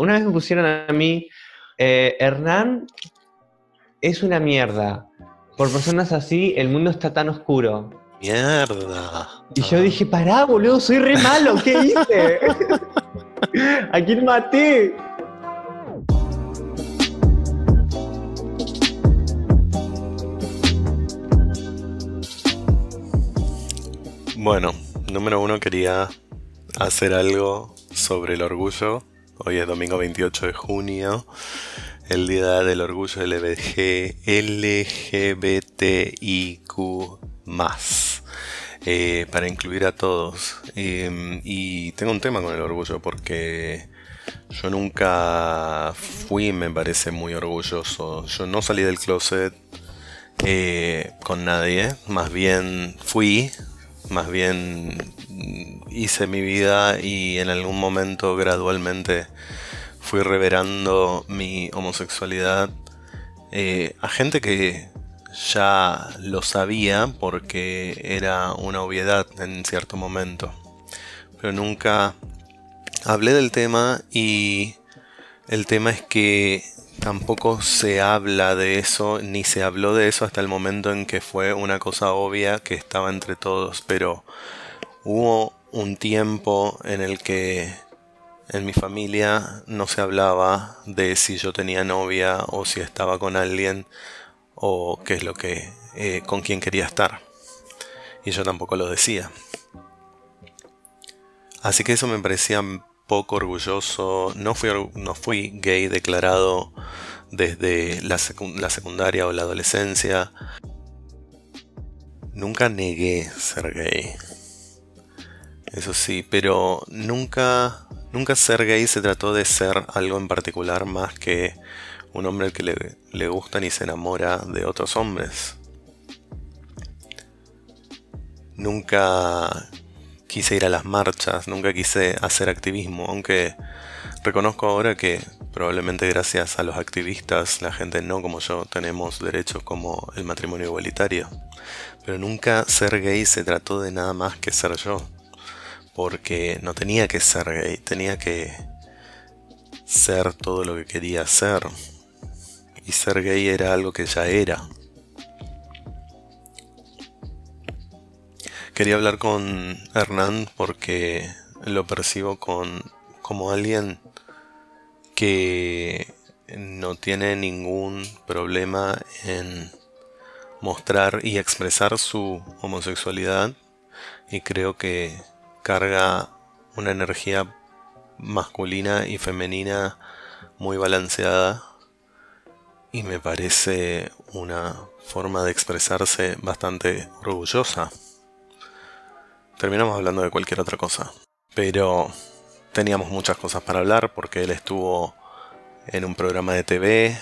una vez me pusieron a mí, eh, Hernán es una mierda. Por personas así, el mundo está tan oscuro. Mierda. Y yo dije, pará, boludo, soy re malo, ¿qué hice? ¿A quién maté? Bueno, número uno quería hacer algo sobre el orgullo. Hoy es domingo 28 de junio, el día del orgullo LBG, LGBTIQ eh, para incluir a todos. Em, y tengo un tema con el orgullo porque yo nunca fui, me parece, muy orgulloso. Yo no salí del closet eh, con nadie, más bien fui, más bien hice mi vida y en algún momento gradualmente fui reverando mi homosexualidad eh, a gente que ya lo sabía porque era una obviedad en cierto momento. Pero nunca hablé del tema y el tema es que tampoco se habla de eso, ni se habló de eso hasta el momento en que fue una cosa obvia que estaba entre todos, pero hubo un tiempo en el que en mi familia no se hablaba de si yo tenía novia o si estaba con alguien o qué es lo que eh, con quién quería estar. Y yo tampoco lo decía. Así que eso me parecía poco orgulloso. No fui, no fui gay declarado desde la, la secundaria o la adolescencia. Nunca negué ser gay. Eso sí, pero nunca, nunca ser gay se trató de ser algo en particular más que un hombre al que le, le gustan y se enamora de otros hombres. Nunca quise ir a las marchas, nunca quise hacer activismo, aunque reconozco ahora que probablemente gracias a los activistas la gente no como yo tenemos derechos como el matrimonio igualitario. Pero nunca ser gay se trató de nada más que ser yo, porque no tenía que ser gay, tenía que ser todo lo que quería ser, y ser gay era algo que ya era. Quería hablar con Hernán porque lo percibo con, como alguien que no tiene ningún problema en mostrar y expresar su homosexualidad y creo que carga una energía masculina y femenina muy balanceada y me parece una forma de expresarse bastante orgullosa. Terminamos hablando de cualquier otra cosa, pero teníamos muchas cosas para hablar porque él estuvo en un programa de TV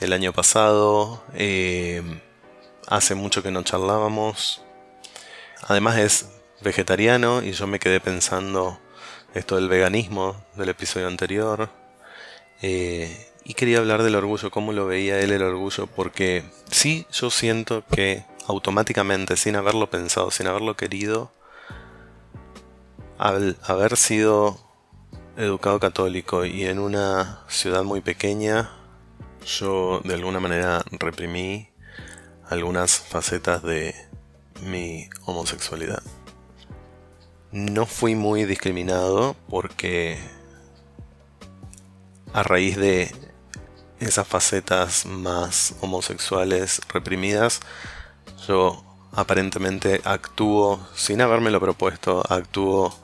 el año pasado, eh, hace mucho que no charlábamos, además es vegetariano y yo me quedé pensando esto del veganismo del episodio anterior. Eh, y quería hablar del orgullo, cómo lo veía él el orgullo, porque sí yo siento que automáticamente, sin haberlo pensado, sin haberlo querido, al haber sido educado católico y en una ciudad muy pequeña, yo de alguna manera reprimí algunas facetas de mi homosexualidad. No fui muy discriminado porque a raíz de esas facetas más homosexuales reprimidas, yo aparentemente actúo, sin habérmelo propuesto, actúo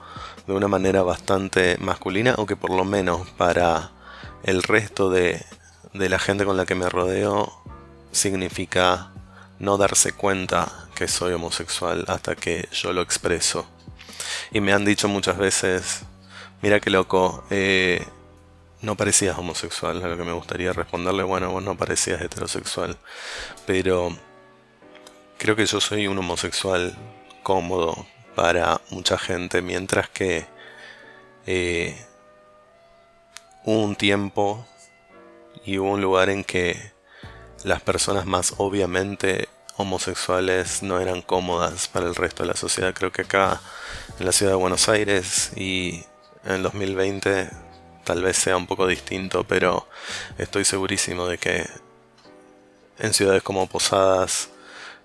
de una manera bastante masculina, aunque por lo menos para el resto de, de la gente con la que me rodeo significa no darse cuenta que soy homosexual hasta que yo lo expreso. Y me han dicho muchas veces, mira qué loco, eh, no parecías homosexual, a lo que me gustaría responderle, bueno, vos no parecías heterosexual, pero creo que yo soy un homosexual cómodo para mucha gente, mientras que eh, hubo un tiempo y hubo un lugar en que las personas más obviamente homosexuales no eran cómodas para el resto de la sociedad. Creo que acá en la ciudad de Buenos Aires y en 2020 tal vez sea un poco distinto, pero estoy segurísimo de que en ciudades como Posadas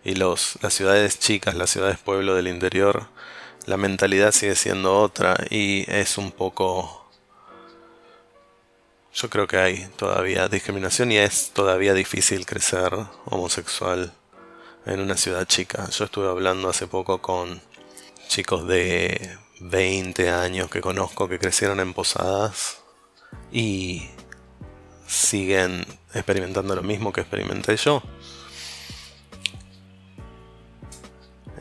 y los, las ciudades chicas, las ciudades pueblo del interior, la mentalidad sigue siendo otra y es un poco... Yo creo que hay todavía discriminación y es todavía difícil crecer homosexual en una ciudad chica. Yo estuve hablando hace poco con chicos de 20 años que conozco que crecieron en Posadas y siguen experimentando lo mismo que experimenté yo.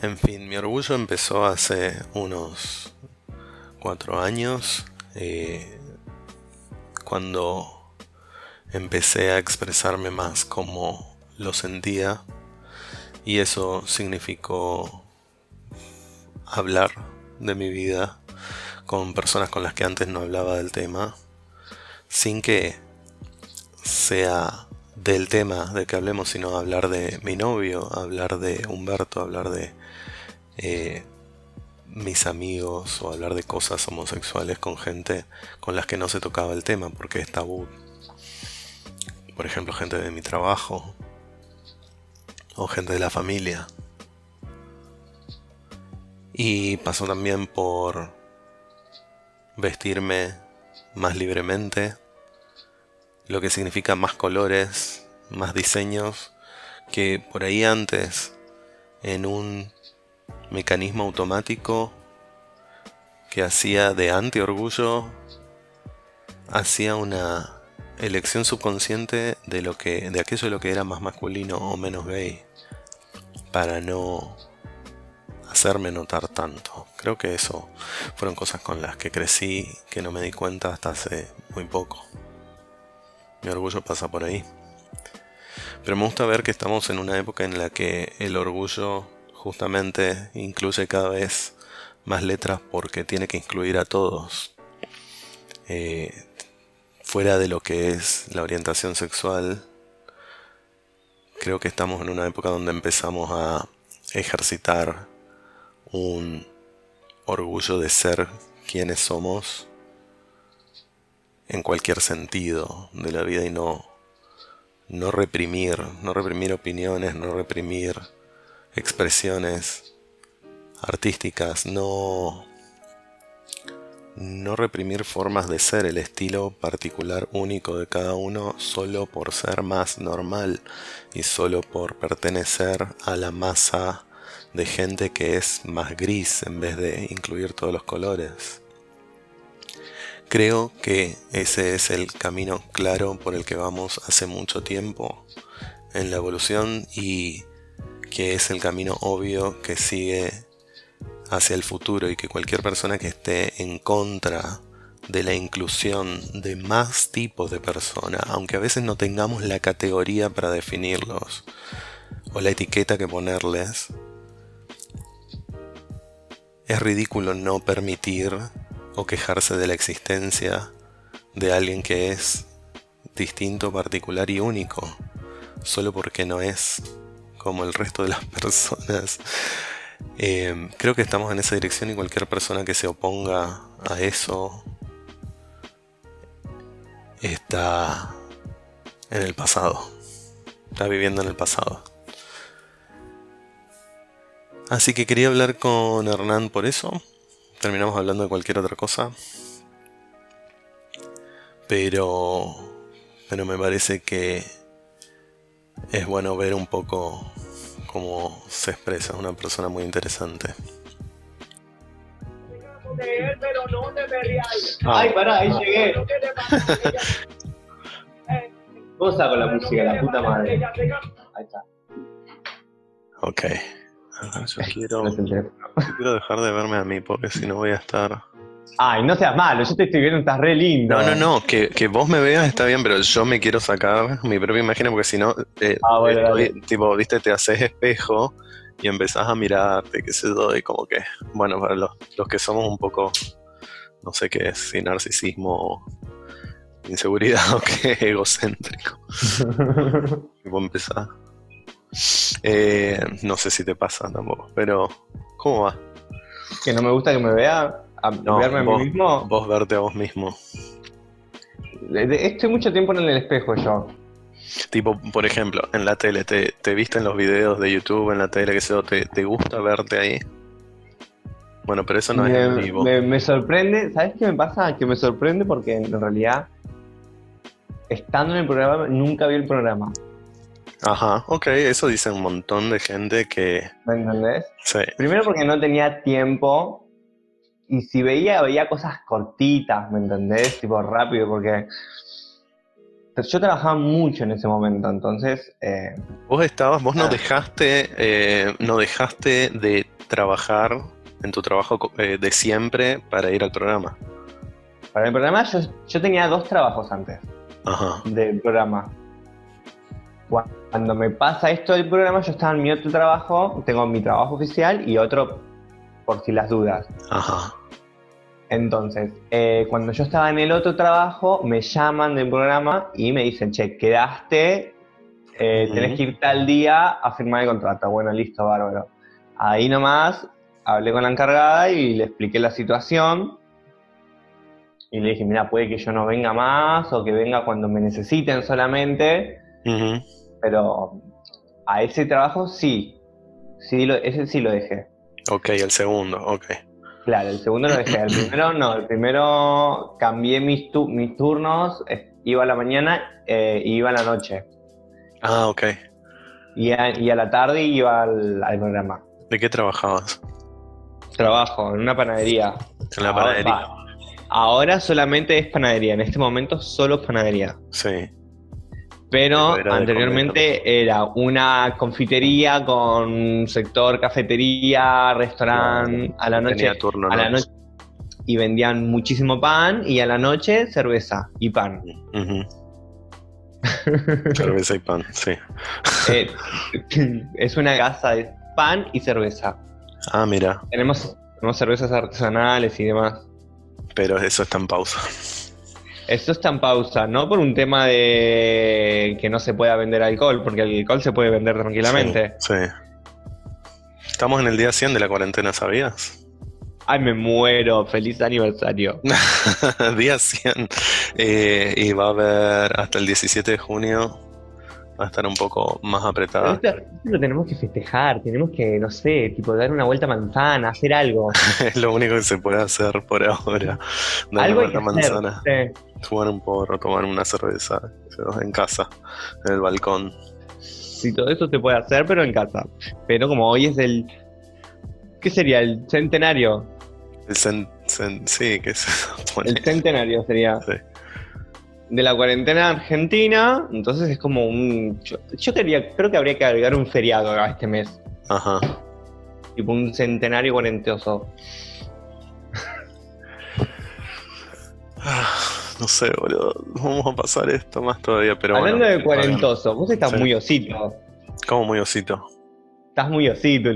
En fin, mi orgullo empezó hace unos cuatro años, eh, cuando empecé a expresarme más como lo sentía, y eso significó hablar de mi vida con personas con las que antes no hablaba del tema, sin que sea del tema de que hablemos, sino hablar de mi novio, hablar de Humberto, hablar de eh, mis amigos o hablar de cosas homosexuales con gente con las que no se tocaba el tema porque es tabú. Por ejemplo, gente de mi trabajo o gente de la familia. Y pasó también por vestirme más libremente, lo que significa más colores, más diseños, que por ahí antes, en un mecanismo automático que hacía de anti-orgullo, hacía una elección subconsciente de lo que de aquello de lo que era más masculino o menos gay para no hacerme notar tanto. Creo que eso fueron cosas con las que crecí que no me di cuenta hasta hace muy poco. Mi orgullo pasa por ahí. Pero me gusta ver que estamos en una época en la que el orgullo justamente incluye cada vez más letras porque tiene que incluir a todos. Eh, fuera de lo que es la orientación sexual, creo que estamos en una época donde empezamos a ejercitar un orgullo de ser quienes somos en cualquier sentido de la vida y no, no reprimir, no reprimir opiniones, no reprimir expresiones artísticas, no, no reprimir formas de ser, el estilo particular único de cada uno solo por ser más normal y solo por pertenecer a la masa de gente que es más gris en vez de incluir todos los colores. Creo que ese es el camino claro por el que vamos hace mucho tiempo en la evolución y que es el camino obvio que sigue hacia el futuro y que cualquier persona que esté en contra de la inclusión de más tipos de personas, aunque a veces no tengamos la categoría para definirlos o la etiqueta que ponerles, es ridículo no permitir o quejarse de la existencia de alguien que es distinto, particular y único, solo porque no es como el resto de las personas. Eh, creo que estamos en esa dirección y cualquier persona que se oponga a eso está en el pasado, está viviendo en el pasado. Así que quería hablar con Hernán por eso. Terminamos hablando de cualquier otra cosa. Pero. Pero me parece que es bueno ver un poco cómo se expresa. una persona muy interesante. Ay, pará, ahí llegué. ¿Cómo saco la música, la puta madre? Ahí está. Ok. Yo quiero, quiero dejar de verme a mí porque si no voy a estar. Ay, no seas malo, yo te estoy viendo, estás re lindo. No, no, no, que, que vos me veas está bien, pero yo me quiero sacar mi propia imagen porque si no, eh, ah, tipo, viste, te haces espejo y empezás a mirarte, qué sé yo, y como que, bueno, para los, los que somos un poco, no sé qué es, si narcisismo, inseguridad o qué, egocéntrico. y vos empezás eh, no sé si te pasa tampoco, pero ¿cómo va? Que no me gusta que me vea, a verme a mí mismo. Vos verte a vos mismo. Estoy mucho tiempo en el espejo yo. Tipo, por ejemplo, en la tele, ¿te, te viste en los videos de YouTube, en la tele, que sé te, te gusta verte ahí? Bueno, pero eso no es en vivo. Me, me, sorprende, ¿sabes qué me pasa? Que me sorprende porque en realidad, estando en el programa, nunca vi el programa. Ajá, ok, eso dice un montón de gente que... ¿Me entendés? Sí. Primero porque no tenía tiempo y si veía, veía cosas cortitas, ¿me entendés? Tipo rápido, porque yo trabajaba mucho en ese momento, entonces... Eh, vos estabas, vos no ah. dejaste, eh, no dejaste de trabajar en tu trabajo eh, de siempre para ir al programa. Para el programa yo, yo tenía dos trabajos antes Ajá. del programa. Cuando me pasa esto del programa, yo estaba en mi otro trabajo, tengo mi trabajo oficial y otro por si las dudas. Ajá. Entonces, eh, cuando yo estaba en el otro trabajo, me llaman del programa y me dicen, che, quedaste, eh, tenés que ir tal día a firmar el contrato. Bueno, listo, bárbaro. Ahí nomás hablé con la encargada y le expliqué la situación. Y le dije, mira, puede que yo no venga más o que venga cuando me necesiten solamente. Pero a ese trabajo sí. sí lo, ese sí lo dejé. Ok, el segundo, ok. Claro, el segundo lo dejé. El primero no, el primero cambié mis, mis turnos, iba a la mañana e iba a la noche. Ah, ok. Y a, y a la tarde iba al, programa. ¿De qué trabajabas? Trabajo en una panadería. En la panadería. ahora solamente es panadería, en este momento solo es panadería. Sí. Pero, anteriormente era una confitería con sector cafetería, restaurante, a la noche, a la noche y vendían muchísimo pan y a la noche cerveza y pan. cerveza y pan, sí. Eh, es una casa de pan y cerveza. Ah, mira. Tenemos, tenemos cervezas artesanales y demás. Pero eso está en pausa. Esto está en pausa, no por un tema de que no se pueda vender alcohol, porque el alcohol se puede vender tranquilamente. Sí. Estamos en el día 100 de la cuarentena, ¿sabías? Ay, me muero. Feliz aniversario. día 100. Eh, y va a haber hasta el 17 de junio va a estar un poco más apretada. Esto, lo tenemos que festejar, tenemos que, no sé, tipo dar una vuelta manzana, hacer algo. es lo único que se puede hacer por ahora. Dar una vuelta manzana. Jugar un porro, tomar una cerveza en casa, en el balcón. Sí, todo eso se puede hacer, pero en casa. Pero como hoy es el. ¿Qué sería? ¿El centenario? El cen, sí, ¿qué es El centenario sería. Sí de la cuarentena argentina, entonces es como un... Yo, quería, creo que habría que agregar un feriado a este mes. Ajá. Tipo un centenario cuarentoso. Ah, no sé, boludo. Vamos a pasar esto más todavía, pero Hablando de cuarentoso, vos estás muy osito. ¿Cómo muy osito? Estás muy osito.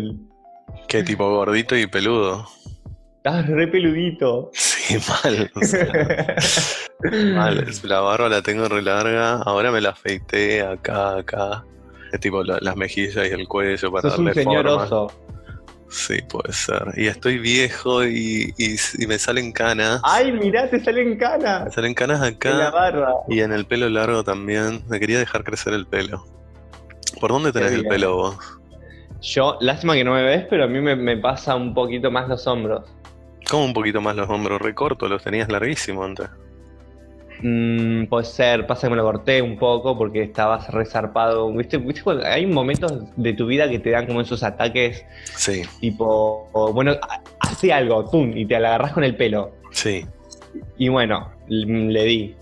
¿Qué tipo gordito y peludo? Estás re peludito. Mal. mal. La barba la tengo re larga. Ahora me la afeité acá, acá. Es tipo las mejillas y el cuello para Sos un señor oso. Sí, puede ser. Y estoy viejo y, y, me salen canas. ¡Ay, mirá, te salen canas! Me salen canas acá. En la barba. Y en el pelo largo también. Me quería dejar crecer el pelo. ¿Por dónde tenés el pelo vos? Yo, lástima que no me ves, pero a mí me, me pasa un poquito más los hombros. ¿Cómo un poquito más los hombros? Recorto, los tenías larguísimos antes. Mm, puede ser, pasa que me lo corté un poco porque estabas resarpado. ¿Viste? Hay momentos de tu vida que te dan como esos ataques. Sí. Tipo, bueno, hace algo, pum, y te agarras con el pelo. Sí. Y bueno, le di.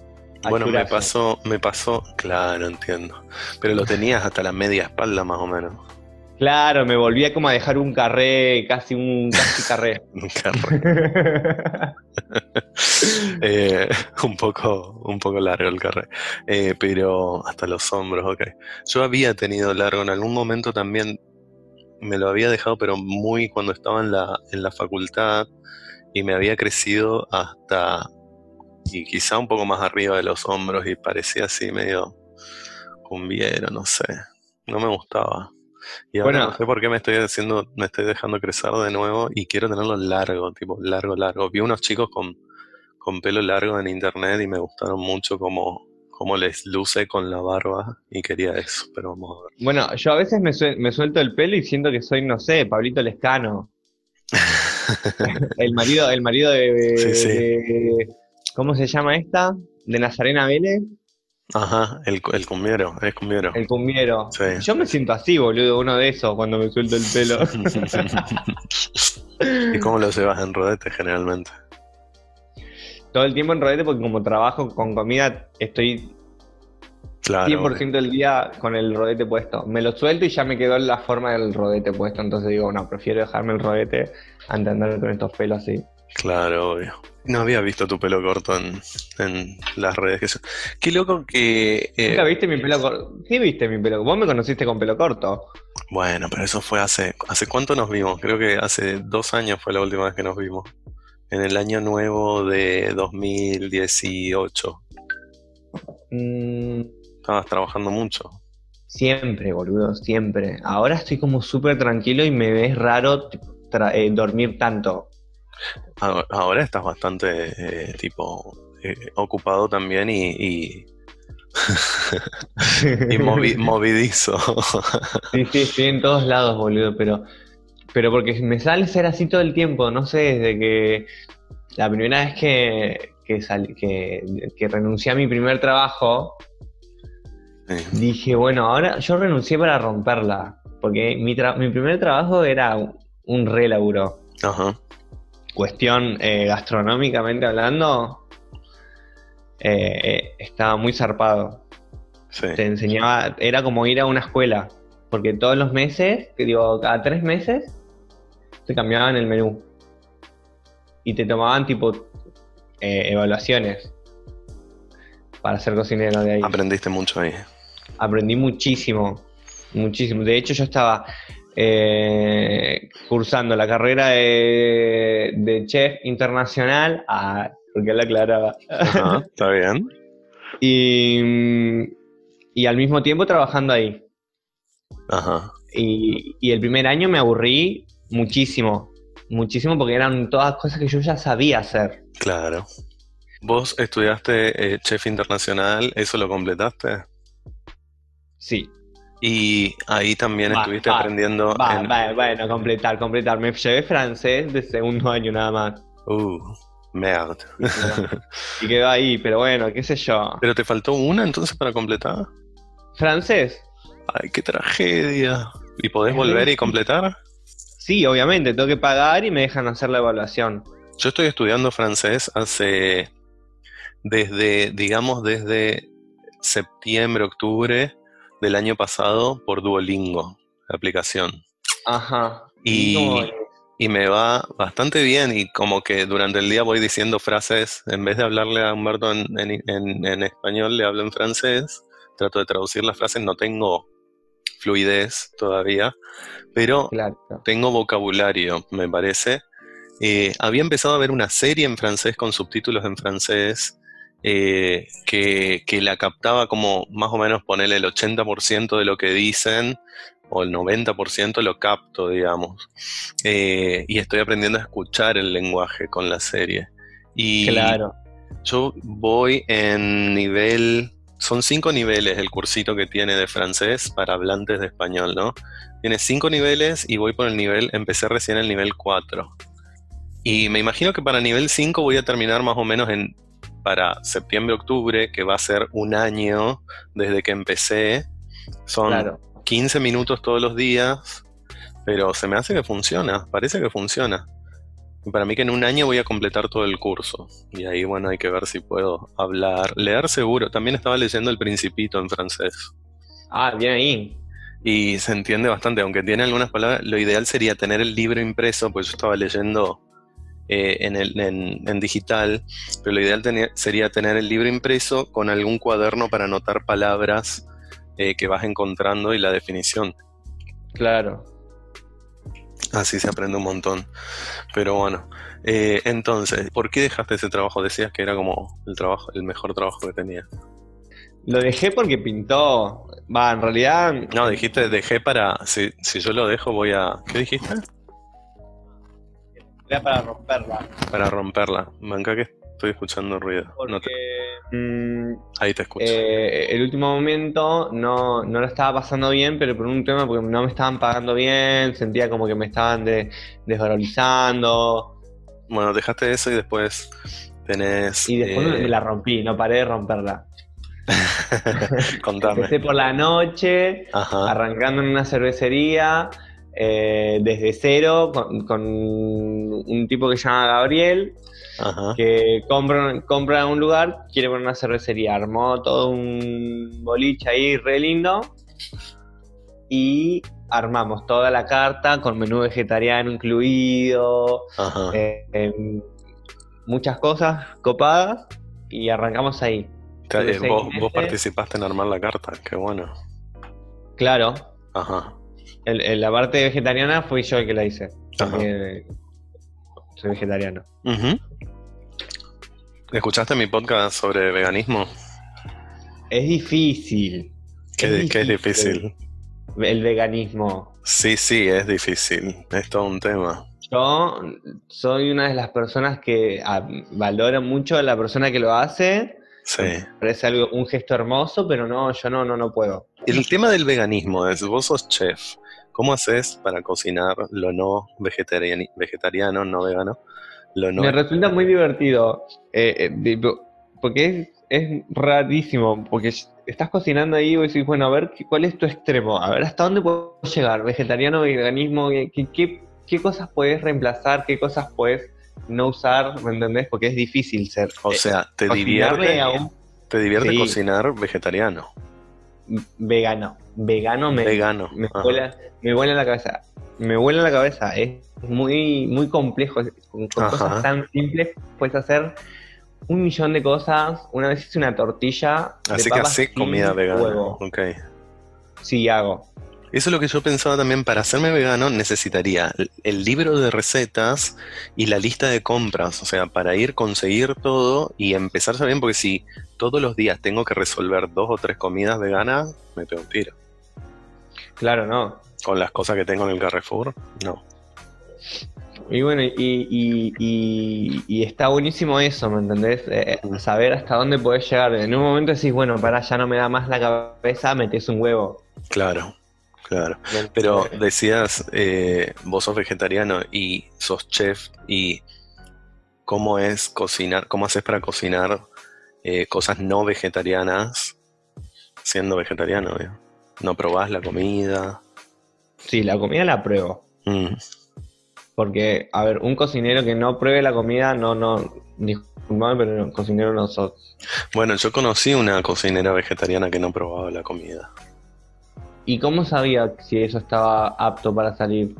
Bueno, me pasó, me pasó, claro, entiendo. Pero lo tenías hasta la media espalda más o menos. Claro, me volvía como a dejar un carré, casi un casi carré. un carré. Eh, un poco, un poco largo el carré. Eh, pero hasta los hombros, ok. Yo había tenido largo en algún momento también. Me lo había dejado, pero muy cuando estaba en la, en la facultad. Y me había crecido hasta. Y quizá un poco más arriba de los hombros. Y parecía así medio cumbiero, no sé. No me gustaba. Y ahora bueno, no sé por qué me estoy haciendo, me estoy dejando crecer de nuevo y quiero tenerlo largo, tipo largo, largo. Vi unos chicos con, con pelo largo en internet y me gustaron mucho como cómo les luce con la barba y quería eso, pero vamos a ver. Bueno, yo a veces me, me suelto el pelo y siento que soy, no sé, Pablito Lescano. el marido, el marido de, ¿cómo se llama esta? De Nazarena Vélez. Ajá, el, el cumbiero, el cumbiero. El cumbiero. Yo me siento así, boludo, uno de esos cuando me suelto el pelo. ¿Y cómo lo llevas en rodete generalmente? todo el tiempo en rodete porque como trabajo con comida estoy 100% del día con el rodete puesto. Me lo suelto y ya me quedó la forma del rodete puesto. Entonces digo, no, prefiero dejarme el rodete a entender con estos pelos así. Claro, obvio. No había visto tu pelo corto en, las redes. Qué loco que... Eh... ¿Nunca viste mi pelo corto? Sí viste mi pelo Vos me conociste con pelo corto. Bueno, pero eso fue hace... ¿Hace cuánto nos vimos? Creo que hace dos años fue la última vez que nos vimos en el año nuevo de 2018? Mm. Estabas trabajando mucho. Siempre, boludo, siempre. Ahora estoy como súper tranquilo y me ves raro eh, dormir tanto. Ahora, estás bastante, eh, tipo, eh, ocupado también y... y... movidizo. sí, sí, estoy en todos lados, boludo, pero pero porque me sale ser así todo el tiempo, no sé, desde que la primera vez que, que, renuncié a mi primer trabajo, dije, bueno, ahora yo renuncié para romperla, porque mi, mi primer trabajo era un, re laburo. Ajá. Cuestión eh, gastronómicamente hablando, eh, eh, estaba muy zarpado. Te enseñaba, era como ir a una escuela, porque todos los meses, que digo, cada tres meses, te cambiaban el menú. Y te tomaban tipo eh, evaluaciones para ser cocinero de ahí. Aprendiste mucho ahí. Aprendí muchísimo, muchísimo. De hecho, yo estaba eh, cursando la carrera de, chef internacional, ah, porque la aclaraba. está bien. y, y al mismo tiempo trabajando ahí. Ajá. Y, y, el primer año me aburrí muchísimo, muchísimo porque eran todas cosas que yo ya sabía hacer. Claro. ¿Vos estudiaste eh, chef internacional? ¿Eso lo completaste? Sí. Y ahí también estuviste aprendiendo. bueno, completar, completar. Me llevé francés de segundo año nada más. Uh, merde. Y quedó ahí, pero bueno, qué sé yo. ¿Pero te faltó una entonces para completar? ¿Francés? Ay, qué tragedia. ¿Y podés volver y completar? Sí, obviamente, tengo que pagar y me dejan hacer la evaluación. Yo estoy estudiando francés hace, desde, digamos, desde septiembre, octubre del año pasado por Duolingo, la aplicación. Ajá. Y, y me va bastante bien y como que durante el día voy diciendo frases, en vez de hablarle a Humberto en, en, en español, le hablo en francés, trato de traducir las frases, no tengo fluidez todavía, pero tengo vocabulario, me parece. Eh, había empezado a ver una serie en francés con subtítulos en francés eh, que, la captaba como más o menos ponerle el 80% de lo que dicen o el 90% lo capto, digamos. Eh, y estoy aprendiendo a escuchar el lenguaje con la serie. Y claro. Yo voy en nivel son cinco niveles el cursito que tiene de francés para hablantes de español, ¿no? Tiene cinco niveles y voy por el nivel, empecé recién el nivel 4. Y me imagino que para nivel 5 voy a terminar más o menos en para septiembre-octubre, que va a ser un año desde que empecé. Son 15 minutos todos los días, pero se me hace que funciona, parece que funciona. Para mí que en un año voy a completar todo el curso. Y ahí, bueno, hay que ver si puedo hablar. Leer seguro. También estaba leyendo El Principito en francés. Ah, bien ahí. Y se entiende bastante, aunque tiene algunas palabras. Lo ideal sería tener el libro impreso, pues yo estaba leyendo eh, en, el, en, digital, pero lo ideal sería tener el libro impreso con algún cuaderno para anotar palabras eh, que vas encontrando y la definición. Claro, Así se aprende un montón. Pero bueno, eh, entonces, ¿por qué dejaste ese trabajo? Decías que era como el trabajo, el mejor trabajo que tenías. Lo dejé porque pintó. Va, en realidad. No, dijiste dejé para. Si, si yo lo dejo, voy a. ¿Qué dijiste? Era para romperla. Para romperla. Manca que estoy escuchando ruido. No te- Porque mm, Ahí te escucho. eh, el último momento no, no lo estaba pasando bien, pero por un tema porque no me estaban pagando bien, sentía como que me estaban de- desvalorizando Bueno, dejaste eso y después tenés. y después eh, me la rompí, no paré de romperla. Contame. Empecé por la noche, Ajá. arrancando en una cervecería eh, desde cero con, con un tipo que se llama Gabriel, Ajá. que compra, compra un lugar, quiere poner una cervecería, armó todo un boliche ahí re lindo y armamos toda la carta con menú vegetariano incluido, Ajá. eh, em, muchas cosas copadas y arrancamos ahí. Vos, vos participaste en armar la carta, qué bueno. Claro, Ajá. El- el- la parte vegetariana fui yo el que la hice. Porque soy vegetariano. ¿Escuchaste mi podcast sobre veganismo? Es difícil. ¿Qué, qué es difícil? El veganismo. Sí, sí, es difícil. Es todo un tema. Yo soy una de las personas que ah, valora mucho a la persona que lo hace. Sí. Parece algo, un gesto hermoso, pero no, yo no, no, no puedo. El tema del veganismo es, vos sos chef. ¿Cómo haces para cocinar lo no vegetariani- vegetariano, no vegano? Lo no... Me resulta muy divertido. eh, eh, porque es, es rarísimo. Porque estás cocinando ahí y vos decís, bueno, a ver, ¿qué- ¿cuál es tu extremo? A ver, ¿hasta dónde puedo llegar? ¿Vegetariano, veganismo? ¿Qué, qué, qué- qué cosas puedes reemplazar? ¿Qué cosas puedes no usar? ¿Me entendés? Porque es difícil ser. O eh, sea, te divierte, a un te divierte Sí. cocinar vegetariano, vegano. Vegano me, vegano. me vuela, me vuela la cabeza. Me vuela la cabeza. Es muy, muy complejo. Con, cosas tan simples puedes hacer un millón de cosas. Una vez hice una tortilla. de Así que papas así sin comida vegana. huevo. Ok. Sí, hago. Eso es lo que yo pensaba también, para hacerme vegano necesitaría el, libro de recetas y la lista de compras, o sea, para ir, conseguir todo y empezar bien, porque si todos los días tengo que resolver dos o tres comidas veganas, me pego un tiro. Claro, no. Con las cosas que tengo en el Carrefour, no. Y bueno, y, y, y- y está buenísimo eso, ¿me entendés? Eh, Mm. saber hasta dónde podés llegar. En un momento decís, bueno, para ya no me da más la cabeza, metes un huevo. Claro, claro. ¿me Pero decías, eh, vos sos vegetariano y sos chef y cómo es cocinar, cómo haces para cocinar eh, cosas no vegetarianas siendo vegetariano, ¿eh? No probás la comida. Sí, la comida la pruebo. Mm, Porque, a ver, un cocinero que no pruebe la comida, no, no, disculpame, pero no, cocinero no sos. Bueno, yo conocí una cocinera vegetariana que no probaba la comida. ¿Y cómo sabía si eso estaba apto para salir?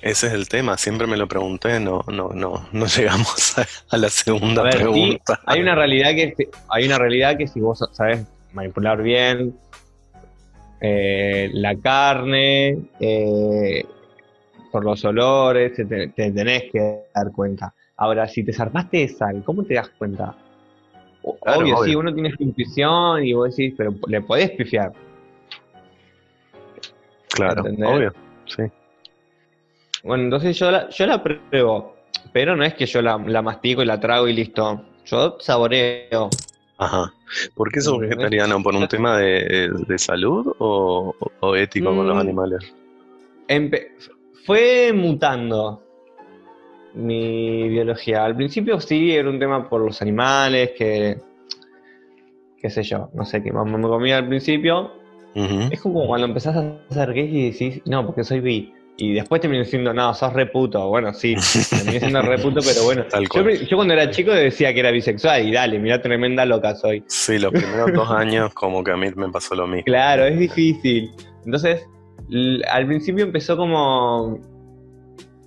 Ese es el tema, siempre me lo pregunté, no, no, no, no llegamos a, a la segunda A ver, sí, pregunta. hay una realidad que si- hay una realidad que si vos sabes manipular bien eh, la carne, eh, por los olores, te, te- te tenés que dar cuenta. Ahora, si te zarpaste de sal, ¿cómo te das cuenta? O- Claro, obvio, sí, obvio. uno tiene su intuición y vos decís, pero le podés pifiar. Claro, ¿entendés? obvio, sí. Bueno, entonces yo la, yo la pruebo, pero no es que yo la, la mastico y la trago y listo. Yo saboreo. Ajá. ¿Por qué sos vegetariano? ¿Por un tema de, de salud o, o ético con los Mm. animales? Empe- fue mutando mi biología. Al principio sí, era un tema por los animales, que qué sé yo, no sé qué mamá me comía al principio. Es como cuando empezás a hacer gay y decís, no, porque soy bi. Y después terminé diciendo, no, sos reputo. Bueno, sí, terminé siendo reputo, pero bueno. Tal Yo, cual. yo cuando era chico decía que era bisexual y dale, mira tremenda loca soy. Sí, los primeros dos años como que a mí me pasó lo mismo. Claro, es difícil. Entonces, al principio empezó como.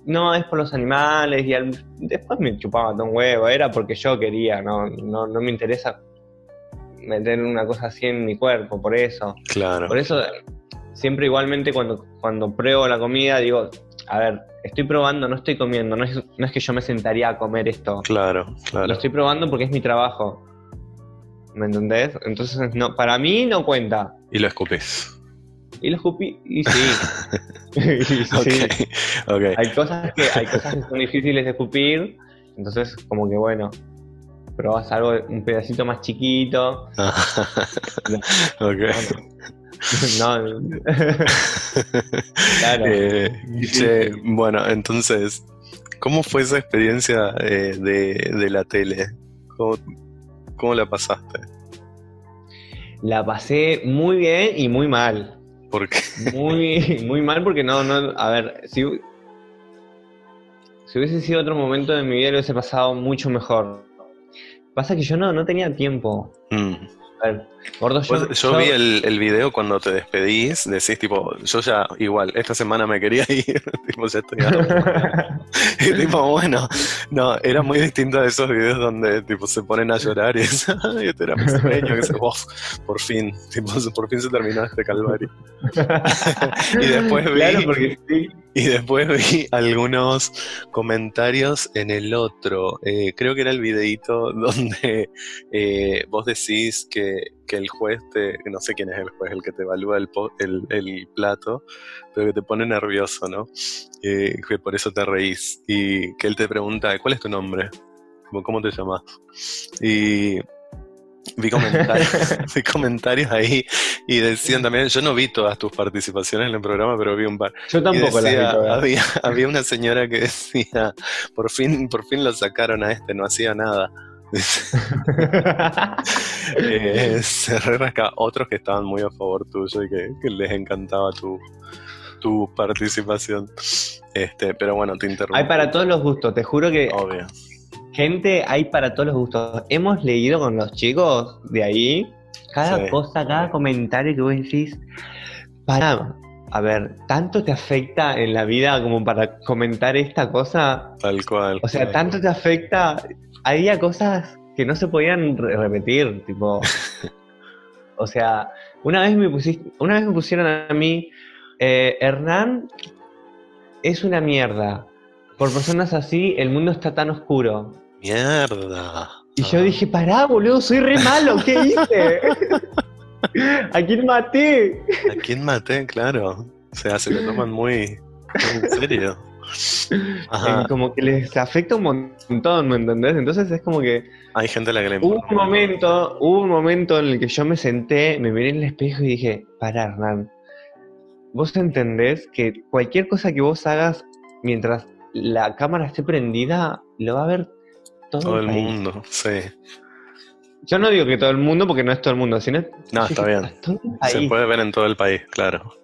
No, es por los animales, y al- después me chupaba todo un huevo, era porque yo quería, no, no, no me interesa meter una cosa así en mi cuerpo, por eso. Claro, Por eso, siempre igualmente cuando, cuando pruebo la comida, digo, a ver, estoy probando, no estoy comiendo, no es, no es que yo me sentaría a comer esto. claro, Lo claro. estoy probando porque es mi trabajo. ¿Me entendés? Entonces, no, para mí no cuenta. Y lo escupís. Y lo escupí, y sí. Y sí. Ok, ok. Hay cosas que hay cosas que son difíciles de escupir, entonces como que bueno. probás algo, un pedacito más chiquito. ok. No, claro. Eh, bueno, entonces, ¿cómo fue esa experiencia eh, de, la tele? ¿Cómo, la pasaste? La pasé muy bien y muy mal. ¿Por qué? Muy, muy mal porque no, no, a ver, si, si hubiese sido otro momento de mi vida lo hubiese pasado mucho mejor. Pasa que yo no, no tenía tiempo. Mm yo, vi el, el, video cuando te despedís, decís tipo, yo ya igual, esta semana me quería ir, tipo, ya estoy Y tipo, bueno, no, era muy distinto a esos videos donde tipo se ponen a llorar y dicen, ay, este era mi sueño, que se, por fin, tipo, por fin se terminó este calvario. y después vi, porque y después vi algunos comentarios en el otro, eh, creo que era el videito donde eh, vos decís que que, el juez te, no sé quién es el juez, el que te evalúa el, el, plato, pero que te pone nervioso, ¿no? Eh, que por eso te reís. Y que él te pregunta, ¿cuál es tu nombre? ¿Cómo te llamas? Y vi comentarios, vi comentarios ahí y decían también, yo no vi todas tus participaciones en el programa, pero vi un par. Yo tampoco las vi había, había una señora que decía, por fin, por fin lo sacaron a este, no hacía nada. eh, se otros que estaban muy a favor tuyo y que, les encantaba tu, tu participación. Este, pero bueno, te interrumpo. Hay para todos los gustos, te juro que. Obvio. Gente, hay para todos los gustos. Hemos leído con los chicos de ahí cada cosa, cada comentario que vos decís. Para, a ver, ¿tanto te afecta en la vida como para comentar esta cosa? Tal cual. O sea, ¿tanto te afecta? Había cosas que no se podían repetir, tipo. o sea, una vez me pusiste, una vez me pusieron a mí, eh, Hernán es una mierda. Por personas así, el mundo está tan oscuro. Mierda. Y yo dije, pará, boludo, soy re malo, ¿qué hice? ¿A quién maté? ¿A quién maté? Claro. O sea, se lo toman muy, muy en serio. Como que les afecta un montón, ¿me entendés? Entonces es como que... Hay gente a la que le Hubo un momento, hubo un momento en el que yo me senté, me miré en el espejo y dije, para Hernán, vos entendés que cualquier cosa que vos hagas mientras la cámara esté prendida, lo va a ver todo, el, mundo, sí. Yo no digo que todo el mundo, porque no es todo el mundo, sino... No, está bien. Se puede ver en todo el país, claro.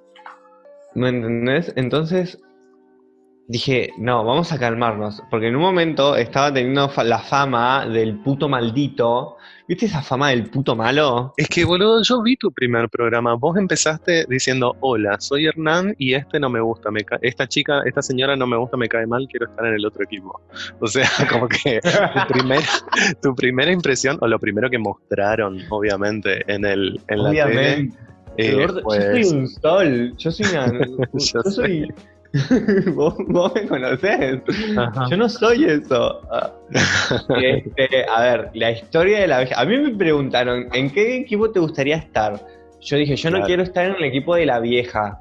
¿Me entendés? Entonces, dije, no, vamos a calmarnos, porque en un momento estaba teniendo la fama del puto maldito. ¿Viste esa fama del puto malo? Es que, boludo, yo vi tu primer programa. Vos empezaste diciendo, hola, soy Hernán y este no me gusta, me esta chica, esta señora no me gusta, me cae mal, quiero estar en el otro equipo. O sea, como que tu, primera impresión, o lo primero que mostraron, obviamente, en, el, en la tele... Eh, yo soy un sol, yo soy una... yo soy... ¿Vos, me conocés. Yo no soy eso. Este, a ver, la historia de la vieja. A mí me preguntaron, ¿en qué equipo te gustaría estar? Yo dije, yo no quiero estar en el equipo de la vieja.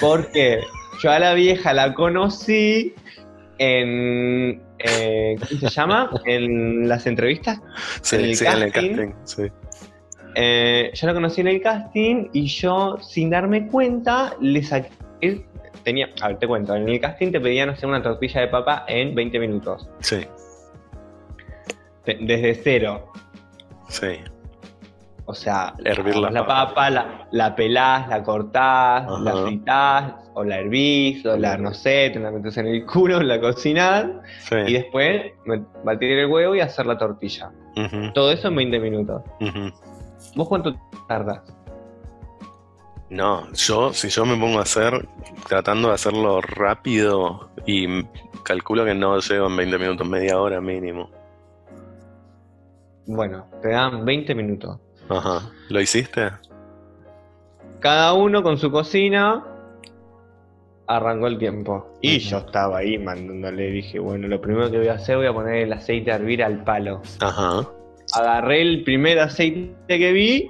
Porque yo a la vieja la conocí en. Eh, ¿Cómo se llama? En las entrevistas. Sí, en el sí, casting. En el casting sí. Eh, yo la conocí en el casting y yo, sin darme cuenta, le saqué tenía, a ver, te cuento, en el casting te pedían hacer una tortilla de papa en 20 minutos. Sí. desde cero. Sí. O sea, hervir la, papa, la, la, pelás, la cortás, la fritás, o la hervís, o la, no sé, te la metes en el culo, la cocinás, sí. y después batir el huevo y hacer la tortilla. Todo eso en 20 minutos. ¿Vos cuánto tardas? No, yo, si yo me pongo a hacer, tratando de hacerlo rápido y calculo que no llego en 20 minutos, media hora mínimo. Bueno, te dan 20 minutos. Ajá. ¿Lo hiciste? Cada uno con su cocina arrancó el tiempo. Y yo estaba ahí mandándole, dije, bueno, lo primero que voy a hacer voy a poner el aceite a hervir al palo. Ajá. Agarré el primer aceite que vi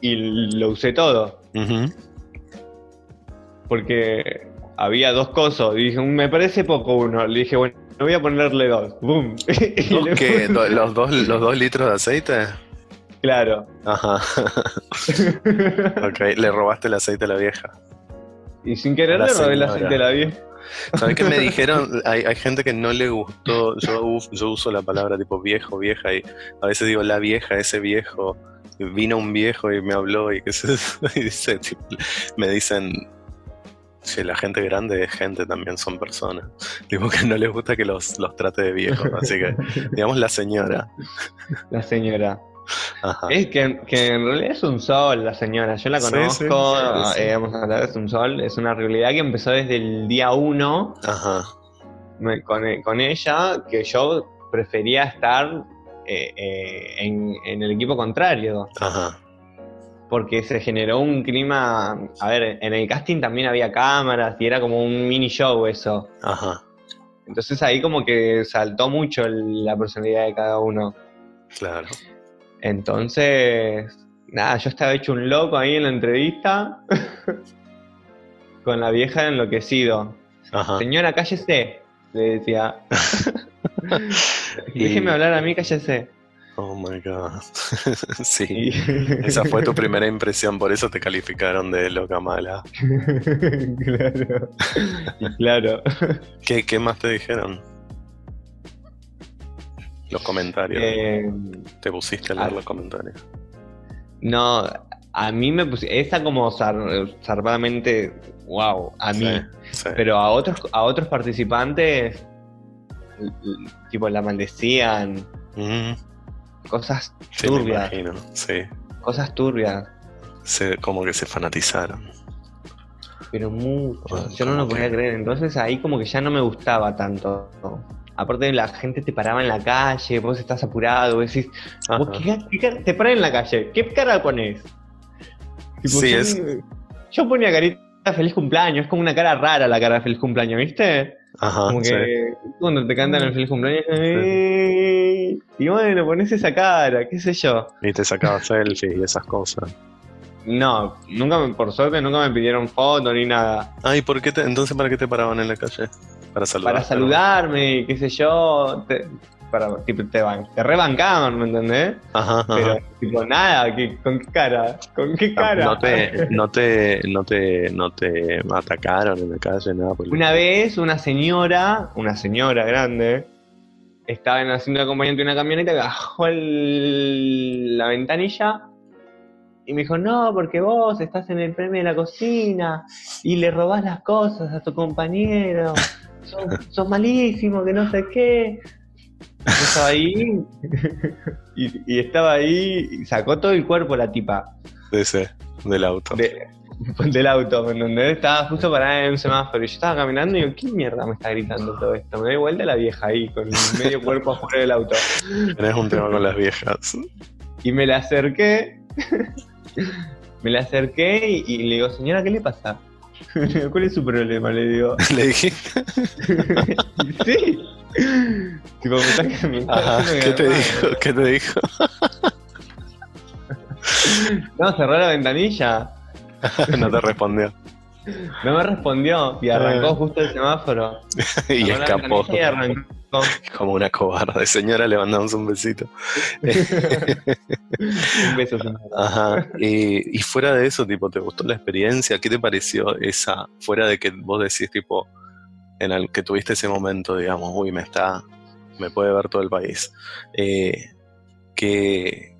y lo usé todo. Porque había dos cosas. dije, me parece poco uno. Le dije, bueno, voy a ponerle dos. ¡Bum! ¿Qué? ¿Los dos, ¿Los dos litros de aceite? Claro. Ajá. ok, le robaste el aceite a la vieja. Y sin querer le robé el aceite a la vieja. ¿Sabes qué me dijeron? Hay, hay, gente que no le gustó. Yo, yo uso la palabra tipo viejo, vieja, y a veces digo la vieja, ese viejo. Vino un viejo y me habló y, que se, y dice, tipo, me dicen, Sí, la gente grande es gente también, son personas. Digo que no les gusta que los, los trate de viejos, así que digamos la señora. La señora. Es que, que, en realidad es un sol la señora, yo la conozco, eh, vamos a hablar, es un sol, es una realidad que empezó desde el día uno Con, con, ella, que yo prefería estar eh, eh, en, en, el equipo contrario. Ajá porque se generó un clima, a ver, en el casting también había cámaras y era como un mini show eso. Ajá. Entonces ahí como que saltó mucho la personalidad de cada uno. Claro. Entonces, nada, yo estaba hecho un loco ahí en la entrevista con la vieja enloquecido. Ajá. Señora, cállese, le decía. Déjeme hablar a mí, cállese. Oh my god. sí. Esa fue tu primera impresión, por eso te calificaron de loca mala. claro. claro. ¿Qué, ¿Qué, más te dijeron? Los comentarios. Eh, ¿Te pusiste a leer los comentarios? No, a mí me pusiste. Esa como zarpadamente. Wow, a mí. Pero a otros, a otros participantes. Tipo, la maldecían. Mm cosas turbias. sí. Cosas turbias. Se, como que se fanatizaron. Pero mucho. Yo no lo podía creer. Entonces ahí como que ya no me gustaba tanto. Aparte la gente te paraba en la calle, vos estás apurado, vos decís, te paran en la calle, ¿qué cara pones? sí, yo, es... yo ponía carita feliz cumpleaños, es como una cara rara la cara de feliz cumpleaños, ¿viste? Ajá, como que cuando te cantan el feliz cumpleaños, y bueno, pones esa cara, qué sé yo. Y te sacaba selfies y esas cosas. No, nunca me, por suerte nunca me pidieron foto ni nada. Ah, ¿y por qué te, entonces para qué te paraban en la calle? Para saludarme. Para saludarme, qué sé yo. Te, para, tipo, te, te rebancaban, ¿me entendés? Ajá, ajá. Pero, tipo, nada, ¿con qué cara? ¿Con qué cara? No te, no te, no te, no te atacaron en la calle, nada. Una vez, una señora, una señora grande, estaba en haciendo acompañante de una camioneta bajó la ventanilla y me dijo, no, porque vos estás en el premio de la cocina y le robás las cosas a tu compañero, sos, malísimo, que no sé qué. Yo estaba ahí y, estaba ahí y sacó todo el cuerpo la tipa. De ese, del auto. del auto, donde Estaba justo parada en un semáforo y yo estaba caminando y digo, ¿qué mierda me está gritando todo esto? Me doy vuelta la vieja ahí, con medio cuerpo afuera del auto. Tenés un tema con las viejas. Y me la acerqué, me la acerqué y, le digo, señora, ¿qué le pasa? ¿Cuál es su problema? Le digo. ¿Le dije? sí. Tipo, me está, ¿Qué te dijo? ¿Qué te dijo? no, cerró la ventanilla. no te respondió. No me respondió y arrancó ah. justo el semáforo. y escapó. Como una cobarde. Señora, le mandamos un besito. un beso, señora. Ajá. Y, fuera de eso, tipo, ¿te gustó la experiencia? ¿Qué te pareció esa? Fuera de que vos decís, tipo, en el que tuviste ese momento, digamos, uy, me está, me puede ver todo el país. Eh, ¿qué,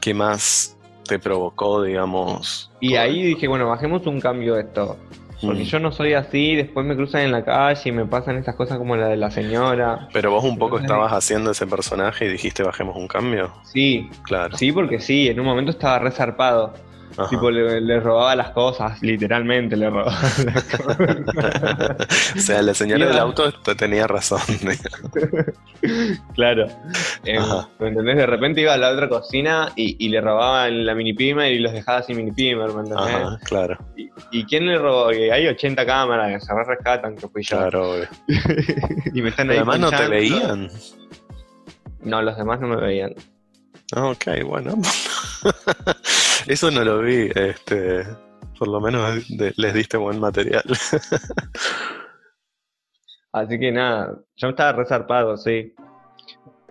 ¿Qué más te provocó, digamos. Y ahí dije, bueno, bajemos un cambio de esto. Porque mm. yo no soy así, después me cruzan en la calle y me pasan estas cosas como la de la señora. Pero vos un poco estabas haciendo ese personaje y dijiste bajemos un cambio. Sí, claro. Sí, porque sí, en un momento estaba resarpado. Tipo, le, robaba las cosas, literalmente le robaba las cosas. o sea, la señora del auto tenía razón. claro. Eh, ¿Me entendés? De repente iba a la otra cocina y, le robaban la mini pimer y los dejaba sin mini pimer, ¿me entendés? Ajá, claro. ¿Y, quién le robó? hay 80 cámaras, se rescatan, que fui yo. Claro, y me están ahí Además no te veían. No, los demás no me veían. Ah, ok, bueno. Eso no lo vi, este, por lo menos les diste buen material. Así que nada, yo estaba resarpado, sí.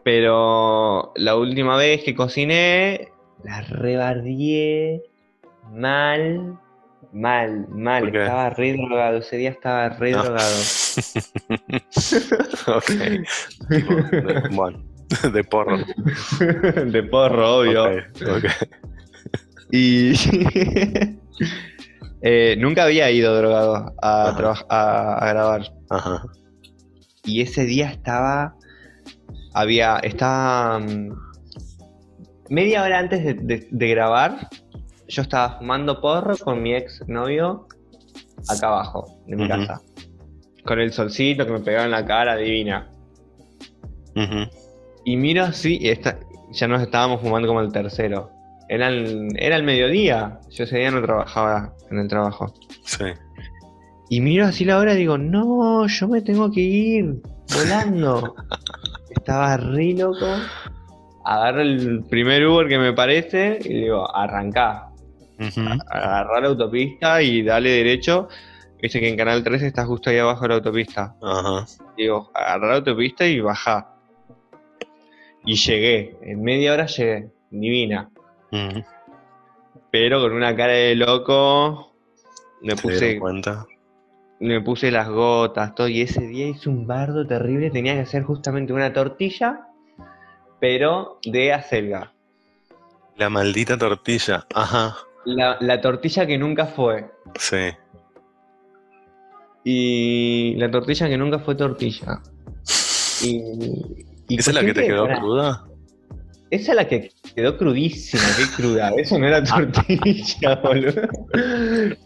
Pero la última vez que cociné, la rebardié mal, mal, mal. Estaba re drogado, ese día estaba re drogado. ok. De- bueno, de porro. De porro, obvio. Y eh, nunca había ido drogado a, a, a grabar. Ajá. Y ese día estaba. Había. Estaba. mm, media hora antes de, de- de grabar. Yo estaba fumando porro con mi ex novio. Acá abajo, de mi casa. Con el solcito que me pegaba en la cara, divina. Y miro así, y esta, ya nos estábamos fumando como el tercero. Era el, era el mediodía. Yo ese día no trabajaba en el trabajo. Sí. Y miro así la hora y digo, no, yo me tengo que ir volando. Estaba re loco. Agarro el primer Uber que me parece y digo, arrancá. Ujú. Agarrá la autopista y dale derecho. Viste que en Canal 3 está justo ahí abajo de la autopista. Ajá. Digo, agarrá la autopista y bajá. Y llegué. En media hora llegué. Divina. Ujú. Pero con una cara de loco. Me ¿Se puse cuenta? me puse las gotas, todo, y ese día hice un bardo terrible, tenía que hacer justamente una tortilla, pero de acelga. La maldita tortilla. Ajá. La, la tortilla que nunca fue. Sí. Y la tortilla que nunca fue tortilla. Y, y ¿Esa es la que te quedó cruda? Esa es la que quedó crudísima, qué cruda. Eso no era tortilla, boludo.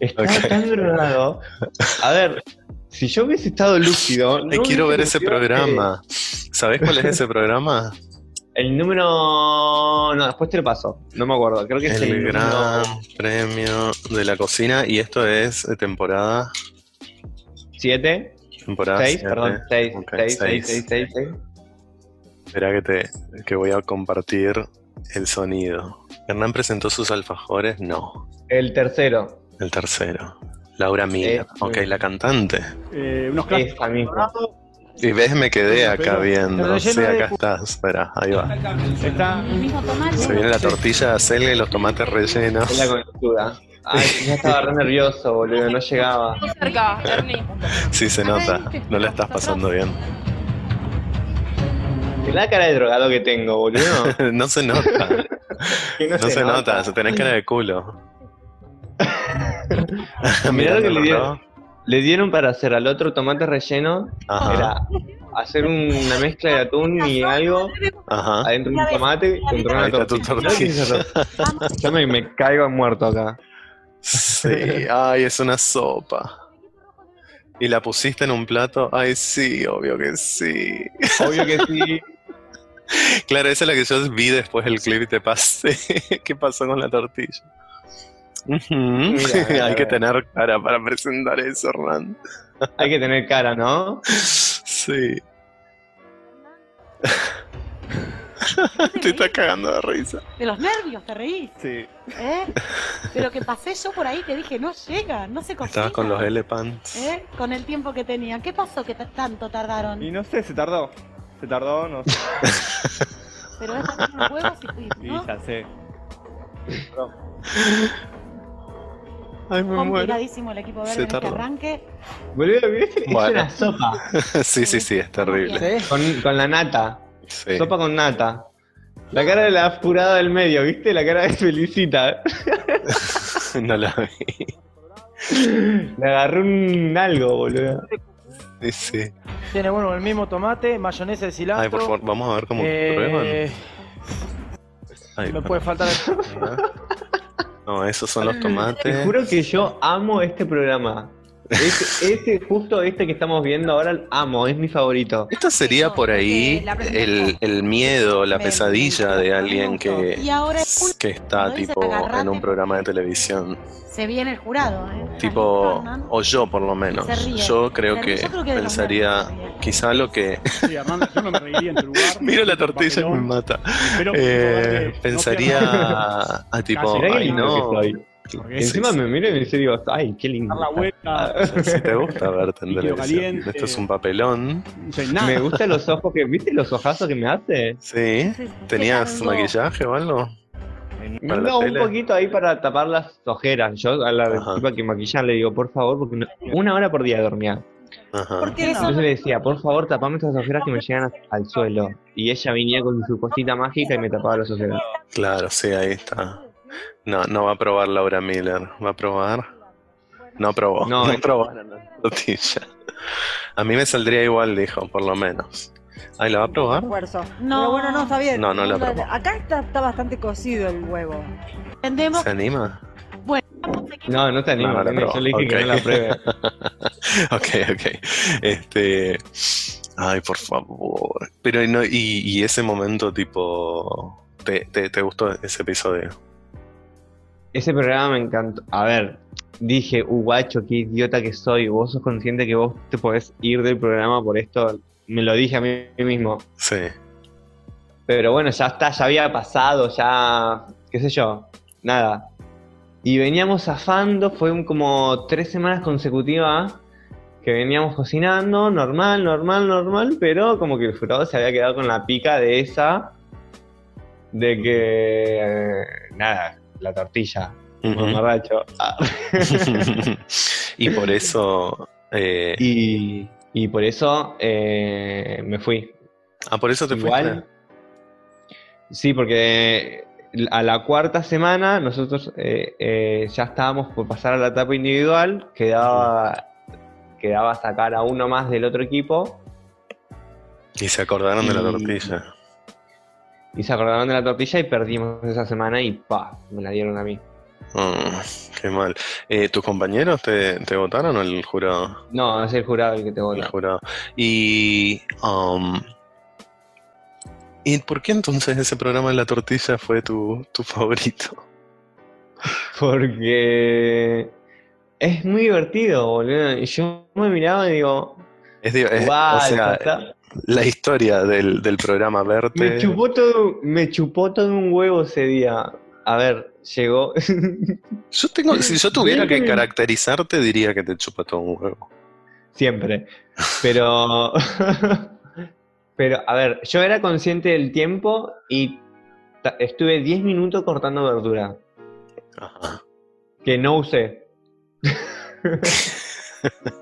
Estaba Ok. tan drogado. A ver, si yo hubiese estado lúcido. No quiero ver ese sentido que- programa. ¿Sabés cuál es ese programa? El número. No, después te lo paso. No me acuerdo. Creo que es el, El número gran premio de la cocina. Y esto es de temporada. 7. Temporada 6, siete. perdón. 6, Ok, 6, 6, seis. 6, 6, 6. Espera que te que voy a compartir el sonido. ¿Hernán presentó sus alfajores? No. El tercero. El tercero. Laura Miller. Este. Ok, la cantante. Eh, unos clásicos. misma. Y ves, me quedé acá Pero- viendo. pero Sí, acá estás. Espera, ahí va. Está. El mismo tomate. Se viene la tortilla de acelga y los tomates rellenos. Es la coyuntura. Ay, ya estaba re nervioso, boludo. No llegaba. cerca, Ernie. Sí, se nota. No la estás pasando bien. Mirá la cara de drogado que tengo, boludo. No se nota. Que No se nota. Tenés cara de culo. Mirá lo que le dieron. ¿no? Le dieron para hacer al otro tomate relleno. Ajá. Era hacer una mezcla de atún y algo Ajá. adentro de un tomate contra una tortilla. Yo me, me caigo muerto acá. Sí. Ay, es una sopa. ¿Y la pusiste en un plato? Ay, sí, obvio que sí. Obvio que sí. Claro, esa es la que yo vi después del clip y te pasé. ¿Qué pasó con la tortilla? Mira, Hay que tener cara para presentar eso, Hernán. Hay que tener cara, ¿no? Sí. Te estás cagando de risa. De los nervios, te reís, Sí. ¿eh? Pero que pasé yo por ahí, te dije, no llega, no se cocina. Estabas con los elephants. ¿Eh? Con el tiempo que tenían. ¿Qué pasó que tanto tardaron? Y no sé, se tardó. Se tardó, no sé. Pero es los huevos y, Y ¿no? ya sé. Ay, me muero. El equipo Se verde en este arranque. Boludo, ¿viste? Es Bueno. una sopa. Sí, sí, sí, es terrible. Con, con la nata. Sí. Sopa con nata. La cara de la furada del medio, ¿viste? La cara de Felicita. No la vi. Le agarré un algo, boludo. Sí, sí. Tiene bueno el mismo tomate, mayonesa de cilantro. Ay, por favor, vamos a ver cómo Eh, prueban. Ay, me puede faltar. No, esos son los Te tomates. juro que yo amo este programa. Este, este, justo este que estamos viendo ahora, amo, es mi favorito. Esto sería por ahí el, el miedo, la pesadilla de alguien que, que está tipo en un programa de televisión. Se viene el jurado, ¿eh? Tipo, o yo por lo menos. Yo creo que pensaría quizá lo que... Sí, Hernán, yo no me reiría en tu lugar. Miro la tortilla y me mata. Eh, pensaría a tipo, ay no. Porque Y es encima me miro y me dice, digo, ay, qué lindo. dar la vuelta, Si te gusta verte en Líquido televisión. Esto es un papelón. nada. Me gustan los ojos que, ¿viste los ojazos que me hace? Sí. ¿Tenías maquillaje o algo? No, un tele. poquito ahí para tapar las ojeras. Yo a la Ajá. tipa que maquillan le digo, por favor, porque no- una hora por día dormía. Ajá. ¿Por qué no? Entonces le decía, por favor, tapame estas ojeras que me llegan al suelo. Y ella venía con su cosita mágica y me tapaba las ojeras. Claro, sí, ahí está. No, no va a probar Laura Miller. ¿Va a probar? No probó. No, No, es- probó la tortilla. A mí me saldría igual, dijo, por lo menos. ¿Ay, la va a probar? Esfuerzo. No. Pero bueno, no, está bien. No, no la probó. Acá está, está bastante cocido el huevo. Entendemos. ¿Se anima? Bueno, que- No, no te No, animes, no yo le dije que Ok. no la pruebe. ok, ok. Este. Ay, por favor. Pero, y no, y, y ese momento, tipo. ¿te, te, te gustó ese episodio? Ese programa me encantó. A ver, dije, uh, guacho, qué idiota que soy. Vos sos consciente que vos te podés ir del programa por esto. Me lo dije a mí mismo. Sí. Pero bueno, ya está, ya había pasado, ya, qué sé yo, nada. Y veníamos zafando, fue un- como tres semanas consecutivas que veníamos cocinando, normal, normal, normal, pero como que el jurado se había quedado con la pica de esa, de que, eh, nada, la tortilla, mamarracho. Ah. y por eso. eh, y, y por eso eh, me fui. ah, por eso te Igual. fuiste. Sí, porque a la cuarta semana nosotros eh, eh, ya estábamos por pasar a la etapa individual, quedaba, quedaba sacar a uno más del otro equipo Y se acordaron de la tortilla. Y se acordaron de la tortilla y perdimos esa semana y pa, me la dieron a mí. Mm, qué mal. Eh, ¿Tus compañeros te, te votaron o el jurado? No, es el jurado el que te El vota. jurado. Y. um, ¿Y por qué entonces ese programa de la tortilla fue tu, tu favorito? Porque es muy divertido, boludo. Y yo me miraba y digo, Es, es- "Guau, o sea, está- la historia del, del programa verte. me chupó todo, me chupó todo un huevo ese día. A ver, llegó. Yo tengo, si yo tuviera que caracterizarte, diría que te chupa todo un huevo. Siempre. Pero. Pero, a ver, yo era consciente del tiempo y estuve 10 minutos cortando verdura. Ajá. Que no usé.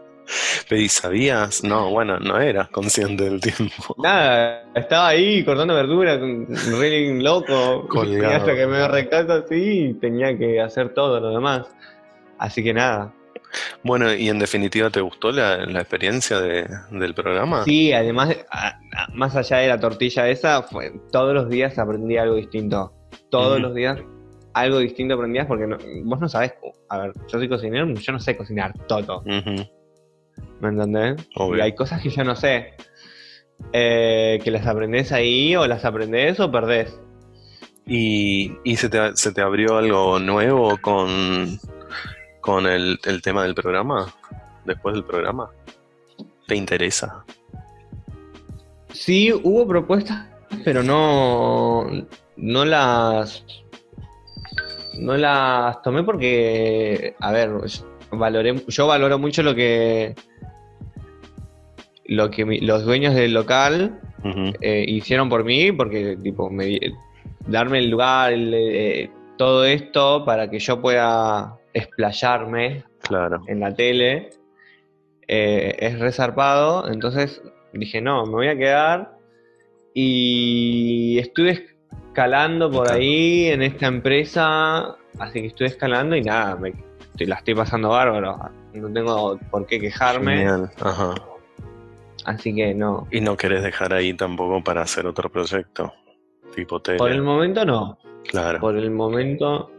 Pero ¿y sabías? No, bueno, no eras consciente del tiempo. Nada, estaba ahí cortando verdura, con- re loco. Colgado. Y hasta que me recato así tenía que hacer todo lo demás. Así que nada. Bueno, y en definitiva, ¿te gustó la, la experiencia de- del programa? Sí, además, a- a- más allá de la tortilla esa, fue, todos los días aprendí algo distinto. Todos los días algo distinto aprendías porque no- vos no sabés. A ver, yo soy cocinero, yo no sé cocinar todo. Ujú, ¿Me entendés? obvio. Y hay cosas que yo no sé. eh, que las aprendés ahí, o las aprendés o perdés. ¿Y, y se, te, se te abrió algo nuevo con, con el, el tema del programa? Después del programa. ¿Te interesa? Sí, hubo propuestas, pero no, no las, no las tomé porque, a ver, valoré, yo valoro mucho lo que, lo que mi- los dueños del local eh, hicieron por mí, porque tipo me darme el lugar, el, eh, todo esto para que yo pueda explayarme Claro. en la tele eh, es resarpado. Entonces dije, no, me voy a quedar. Y estuve escalando por ahí en esta empresa. Así que estuve escalando y nada, me, te- la estoy pasando bárbaro. No tengo por qué quejarme. Genial. Ajá. Así que no. Y no querés dejar ahí tampoco para hacer otro proyecto. Tipo tele. Por el momento no. Claro. Por el momento.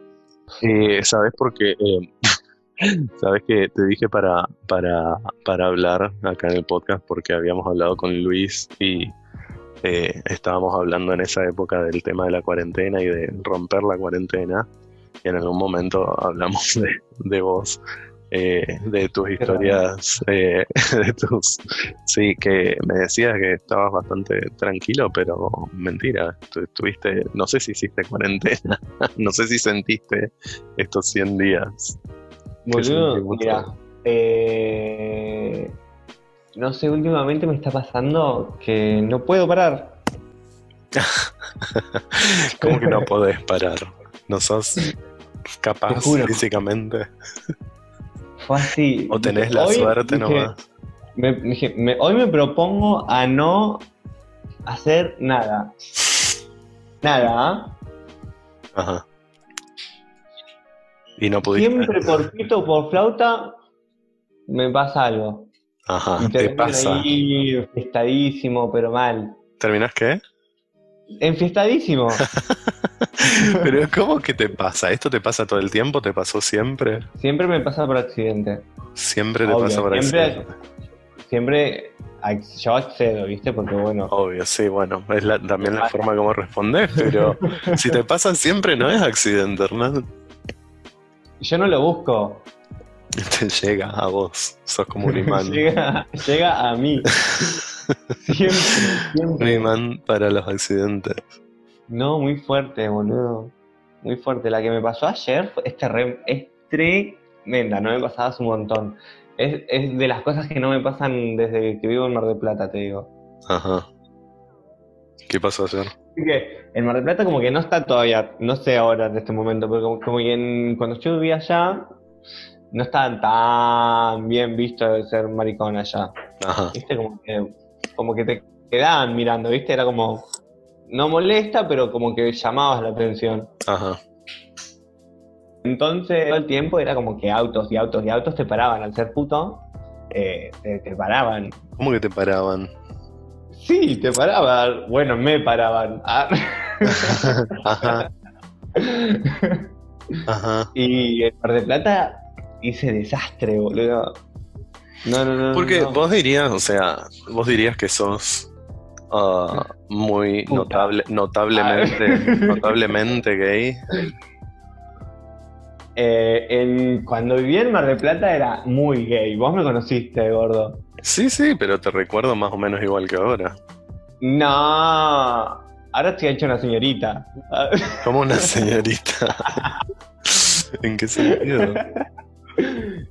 Eh, ¿Sabes por qué? Eh, Sabes que te dije para, para, para hablar acá en el podcast porque habíamos hablado con Luis y eh, estábamos hablando en esa época del tema de la cuarentena y de romper la cuarentena. Y en algún momento hablamos de, de vos eh, de tus historias, eh, de tus... Sí, que me decías que estabas bastante tranquilo, pero mentira, tú estuviste, no sé si hiciste cuarentena, no sé si sentiste estos 100 días. ¿Qué Boludo, mira, eh, no sé, últimamente me está pasando que no puedo parar. ¿Cómo que no podés parar? ¿No sos capaz físicamente? Fue así. ¿O tenés la hoy suerte dije- nomás? me- dije, me- hoy me propongo a no hacer nada. Nada, ¿ah? Ajá. Y no pudiste. Siempre por pito o por flauta me pasa algo. Ajá, Y te pasa. ahí pero mal. ¿Terminás qué? Enfiestadísimo. Pero ¿cómo que te pasa? ¿Esto te pasa todo el tiempo? ¿Te pasó siempre? Siempre me pasa por accidente. Siempre te Obvio, pasa por siempre- accidente. Siempre yo accedo, ¿viste? Porque bueno, Obvio, sí, bueno, es la- también la forma como respondes, pero si te pasa siempre no es accidente, Hernán. yo no lo busco. Te llega a vos, sos como un imán. llega, llega a mí. Siempre, Un siempre. imán para los accidentes. No, muy fuerte, boludo. Muy fuerte. La que me pasó ayer es, tremenda, no me pasaba hace un montón. Es, es de las cosas que no me pasan desde que vivo en Mar del Plata, te digo. Ajá. ¿Qué pasó ayer? Que en Mar del Plata como que no está todavía, no sé ahora en este momento, pero como, como que en- cuando yo vivía allá, no estaba tan bien visto de ser maricón allá. Ajá. ¿Viste? Como que, como que te quedaban mirando, ¿viste? Era como, no molesta, pero como que llamabas la atención. Ajá. Entonces, todo el tiempo era como que autos y autos y autos te paraban al ser puto. eh, te, te paraban. ¿Cómo que te paraban? Sí, te paraban. Bueno, me paraban. Ah. Ajá. Ajá. y en Mar del Plata hice desastre, boludo. No, no, no. Porque no. vos dirías, o sea, vos dirías que sos ah, muy Puta. notable, notablemente, notablemente gay. Eh, en- cuando vivía en Mar del Plata era muy gay. Vos me conociste, gordo. Sí, sí, pero te recuerdo más o menos igual que ahora. No. Ahora estoy hecho una señorita. Como una señorita. ¿En qué sentido?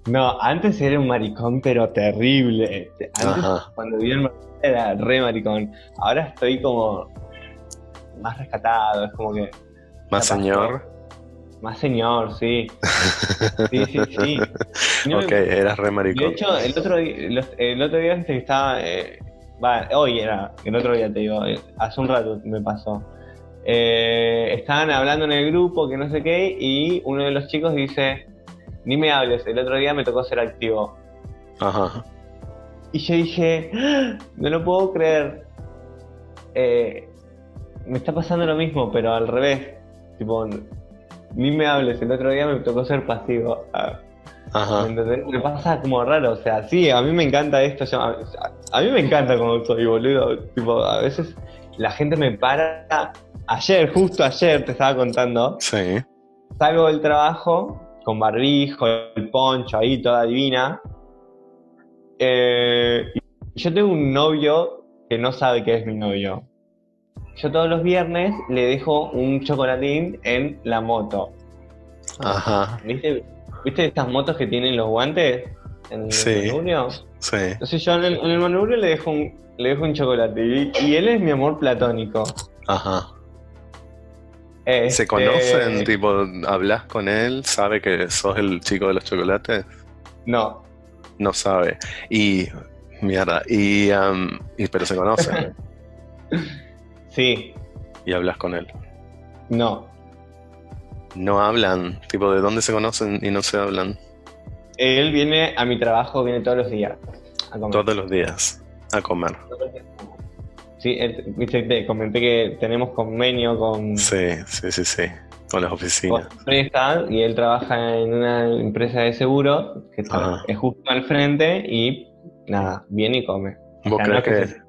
No, antes era un maricón, pero terrible. Antes, Ajá. cuando vivía en era re maricón. Ahora estoy como más rescatado. Es como que Más pasó. señor. más señor, sí. Sí, sí, sí. No me- Ok, eras re De maricón. hecho, el otro día, el otro día que estaba, eh, va, hoy era, el otro día te digo, eh, hace un rato me pasó. Eh, estaban hablando en el grupo que no sé qué y uno de los chicos dice, ni me hables, el otro día me tocó ser activo. Ajá. Y yo dije, "Ah, no lo puedo creer. Eh, me está pasando lo mismo, pero al revés. Tipo, ni me hables, el otro día me tocó ser pasivo. Ah. Ajá. ¿Me entendés? Me pasa como raro, o sea, sí, a mí me encanta esto, yo- a, a mí me encanta como soy, boludo. Tipo, a veces la gente me para. Ayer, justo ayer, te estaba contando, Sí. salgo del trabajo con barbijo, el poncho ahí, toda divina. Eh, yo tengo un novio que no sabe que es mi novio. Yo todos los viernes le dejo un chocolatín en la moto. Ajá. ¿Viste, ¿Viste estas motos que tienen los guantes en el Sí. manubrio? Sí. Entonces yo en el, en el manubrio le dejo un, le dejo un chocolate y, y él es mi amor platónico. Ajá. Este, ¿Se conocen? Tipo, ¿hablas con él? ¿Sabe que sos el chico de los chocolates? No, No sabe. Y. Mierda. Y. am, y pero se conocen. sí, y hablas con él. no. No hablan. Tipo, ¿de dónde se conocen y no se hablan? Él viene a mi trabajo, viene todos los días a comer. Todos los días. A comer. Sí, él- viste, te comenté que tenemos convenio con, Sí, sí, sí, sí. Con las con oficinas. empresa y él trabaja en una empresa de seguros que está- es justo al frente y nada, viene y come. O ¿Vos sea, no, crees es que que.? se,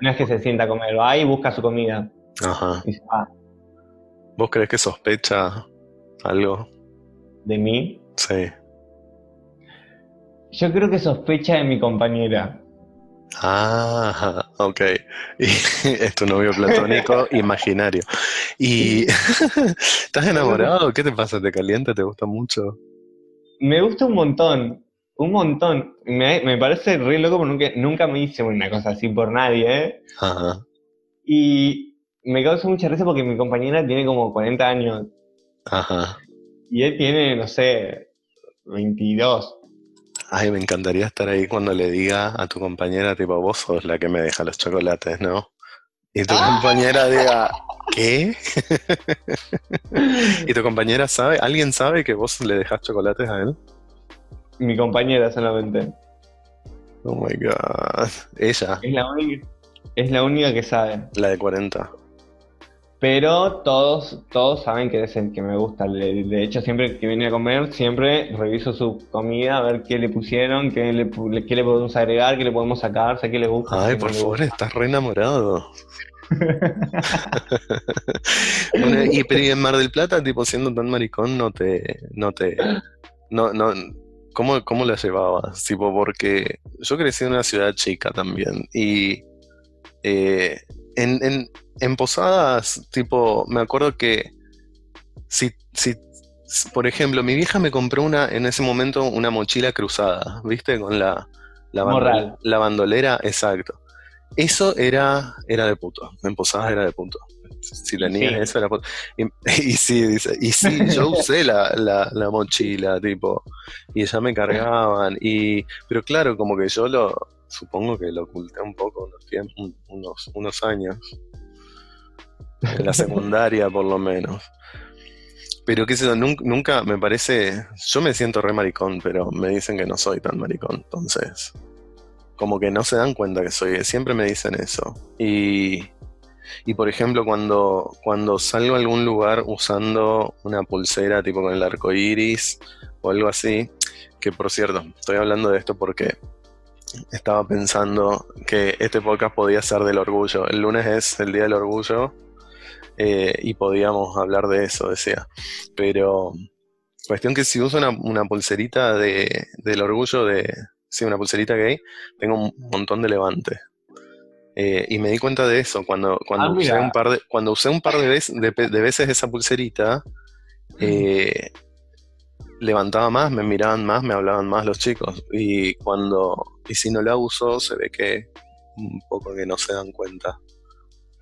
no es que se sienta a comer, va y busca su comida Ajá. y se va ¿Vos crees que sospecha algo? de mí. Sí. Yo creo que sospecha de mi compañera. Ah, ok. Y es tu novio platónico imaginario. ¿Y estás enamorado? ¿Qué te pasa? ¿Te calienta? ¿Te gusta mucho? Me gusta un montón, un montón. Me, me parece re loco porque nunca, nunca me hice una cosa así por nadie, ¿eh? Ajá. Y me causa mucha risa porque mi compañera tiene como 40 años Ajá. y él tiene, no sé, 22. Ay, me encantaría estar ahí cuando le diga a tu compañera, tipo, vos sos la que me deja los chocolates, ¿no? Y tu compañera diga, ¿qué? ¿Y tu compañera sabe, alguien sabe que vos le dejas chocolates a él? Mi compañera solamente. Oh my god. Ella, Es la única, es la única que sabe. la de 40. Pero todos, todos saben que es el que me gusta. De hecho, siempre que viene a comer, siempre reviso su comida, a ver qué le pusieron, qué le, qué le podemos agregar, qué le podemos sacar, sé qué le gusta. Ay, por favor, gusta. estás re enamorado. Bueno, y pero en Mar del Plata, tipo, siendo tan maricón, no te, no te, no, no, ¿cómo, cómo la llevabas? Tipo, porque yo crecí en una ciudad chica también y eh, en, en, en Posadas, tipo, me acuerdo que si, si, por ejemplo, mi vieja me compró una, en ese momento, una mochila cruzada, ¿viste? Con la, la, la bandolera, exacto. Eso era, era de puto. En Posadas era de puto. Si tenías Sí. eso era puto. Y, y sí, dice, y sí, yo usé la, la, la mochila, tipo, y ya me cargaban. Y, pero claro, como que yo lo, supongo que lo oculté un poco unos, unos años. En la secundaria, por lo menos. Pero qué sé yo, nunca, nunca me parece. Yo me siento re maricón, pero me dicen que no soy tan maricón. Entonces, como que no se dan cuenta que soy. Siempre me dicen eso. Y, y por ejemplo, cuando, cuando salgo a algún lugar usando una pulsera tipo con el arco iris o algo así, que por cierto, estoy hablando de esto porque estaba pensando que este podcast podía ser del orgullo. El lunes es el Día del Orgullo eh, y podíamos hablar de eso, decía. Pero cuestión que si uso una, una pulserita de, del orgullo de, sí, una pulserita gay, tengo un montón de levante. Eh, y me di cuenta de eso cuando, cuando, Ah, usé, un par de, cuando usé un par de, vez- de, veces esa pulserita, eh, levantaba más, me miraban más, me hablaban más los chicos. Y cuando, y si no la uso, se ve que un poco que no se dan cuenta.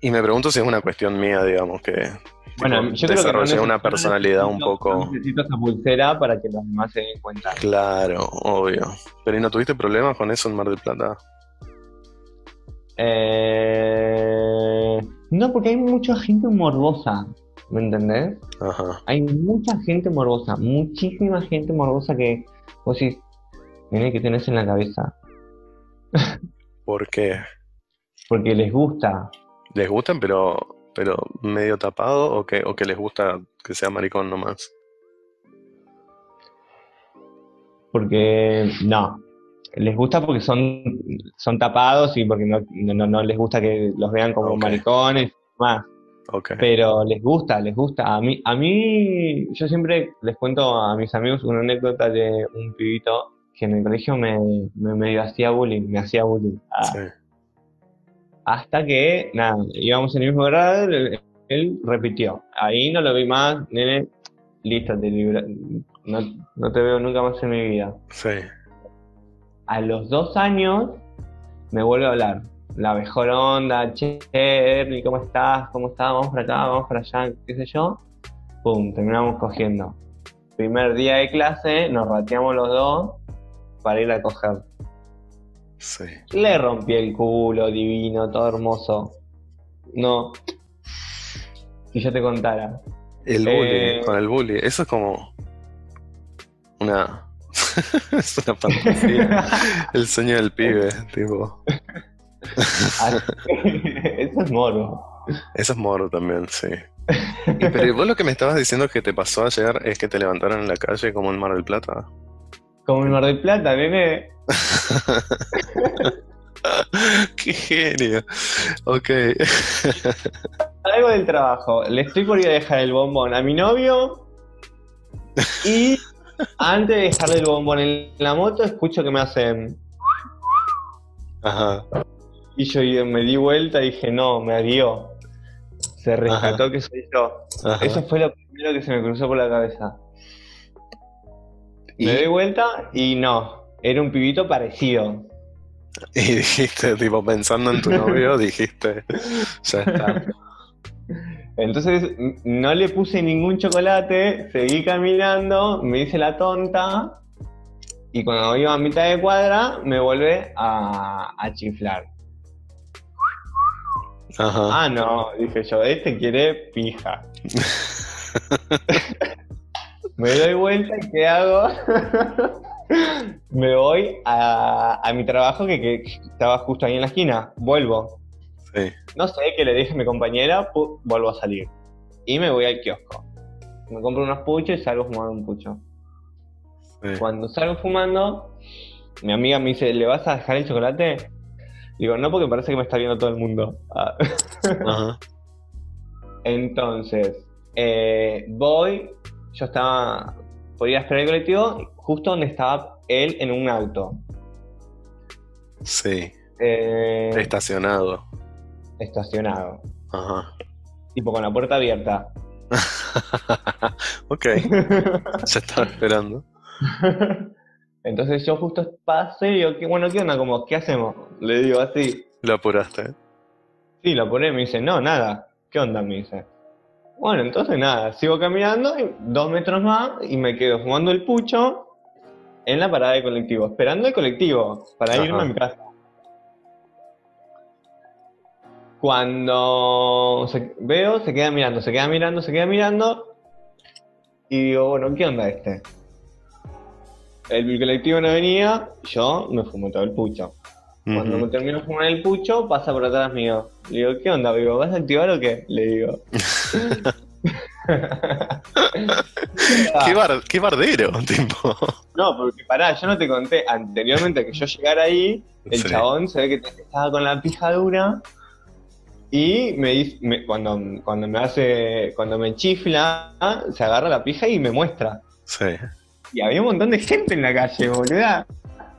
Y me pregunto si es una cuestión mía, digamos, que Bueno, tipo, yo creo que no desarrollé necesito- una personalidad un no poco... necesito esa pulsera para que los demás se den cuenta. Claro, obvio. Pero ¿y no tuviste problemas con eso en Mar del Plata? Eh, No, porque hay mucha gente morbosa, ¿me entendés? Ajá. Hay mucha gente morbosa, muchísima gente morbosa que vos decís, mira que tenés en la cabeza, ¿Por qué? porque les gusta. ¿Les gustan pero, pero medio tapado o que, o que les gusta que sea maricón nomás? Porque no, les gusta porque son, son tapados y porque no, no, no les gusta que los vean como maricones y demás. Pero les gusta, les gusta. A mí, a mí, yo siempre les cuento a mis amigos una anécdota de un pibito que en el colegio me, me medio hacía bullying, me hacía bullying. Ah, Sí. Hasta que, nada, íbamos en el mismo grado, él, él repitió. Ahí no lo vi más, nene, listo, te libra- no, no te veo nunca más en mi vida. Sí. A los dos años me vuelve a hablar. La mejor onda, che, Ernie, ¿cómo estás? ¿Cómo estás? Vamos para acá, vamos para allá, qué sé yo. Pum, terminamos cogiendo. Primer día de clase, nos rateamos los dos para ir a coger. Sí. Le rompí el culo, divino, todo hermoso. No. Si yo te contara. El bully, Eh. con el bully, eso es como una. es una fantasía. El sueño del pibe, tipo. Eso es morbo. Eso es moro también, sí. Y, pero vos lo que me estabas diciendo que te pasó ayer es que te levantaron en la calle como en Mar del Plata. Como en Mar del Plata, nene. ¡Qué genio! Ok. Algo del trabajo. Le estoy por ir a dejar el bombón a mi novio y antes de dejarle el bombón en la moto, escucho que me hacen. Ajá. Y yo me di vuelta y dije, no, me adió. Se rescató que soy yo. Ajá. Eso fue lo primero que se me cruzó por la cabeza. ¿Y? Me doy vuelta y no, era un pibito parecido. Y dijiste, tipo, pensando en tu novio, dijiste, ya está. Entonces no le puse ningún chocolate, seguí caminando, me hice la tonta y cuando iba a mitad de cuadra me vuelve a, a chiflar. Ajá. Ah, no, dije yo, este quiere pija. me doy vuelta y ¿qué hago? me voy a, a mi trabajo que, que estaba justo ahí en la esquina. Vuelvo. Sí. No sé qué le dije a mi compañera, vuelvo a salir. Y me voy al kiosco. Me compro unos puchos y salgo fumando un pucho. sí. Cuando salgo fumando, mi amiga me dice, ¿le vas a dejar el chocolate? Digo, no, porque parece que me está viendo todo el mundo. Ah. Ajá. Entonces, eh, voy, yo estaba, podía esperar el colectivo, justo donde estaba él en un auto. Sí. Eh, Estacionado. estacionado. Ajá. Tipo con la puerta abierta. ok, ya estaba esperando. Entonces yo justo paso y digo, ¿qué, bueno, ¿qué onda? Como, ¿qué hacemos? Le digo así. Lo apuraste. Sí, lo pone, me dice, no, nada. ¿Qué onda? Me dice. Bueno, entonces nada, sigo caminando y dos metros más y me quedo fumando el pucho en la parada de colectivo, esperando el colectivo para Ajá. irme a mi casa. Cuando se- veo, se queda mirando, se queda mirando, se queda mirando y digo, bueno, ¿qué onda este? El colectivo no venía, yo me fumé todo el pucho. Cuando me termino de fumar el pucho, pasa por atrás mío. Le digo, ¿qué onda, Vivo? ¿Vas a activar o qué? Le digo. ¿Qué, bar- qué bardero, tipo. No, porque pará, yo no te conté anteriormente que yo llegara ahí, el Sí. chabón se ve que estaba con la pija dura y me dice, me- cuando, cuando me hace, cuando me chifla, se agarra la pija y me muestra. Sí. Y había un montón de gente en la calle, boluda.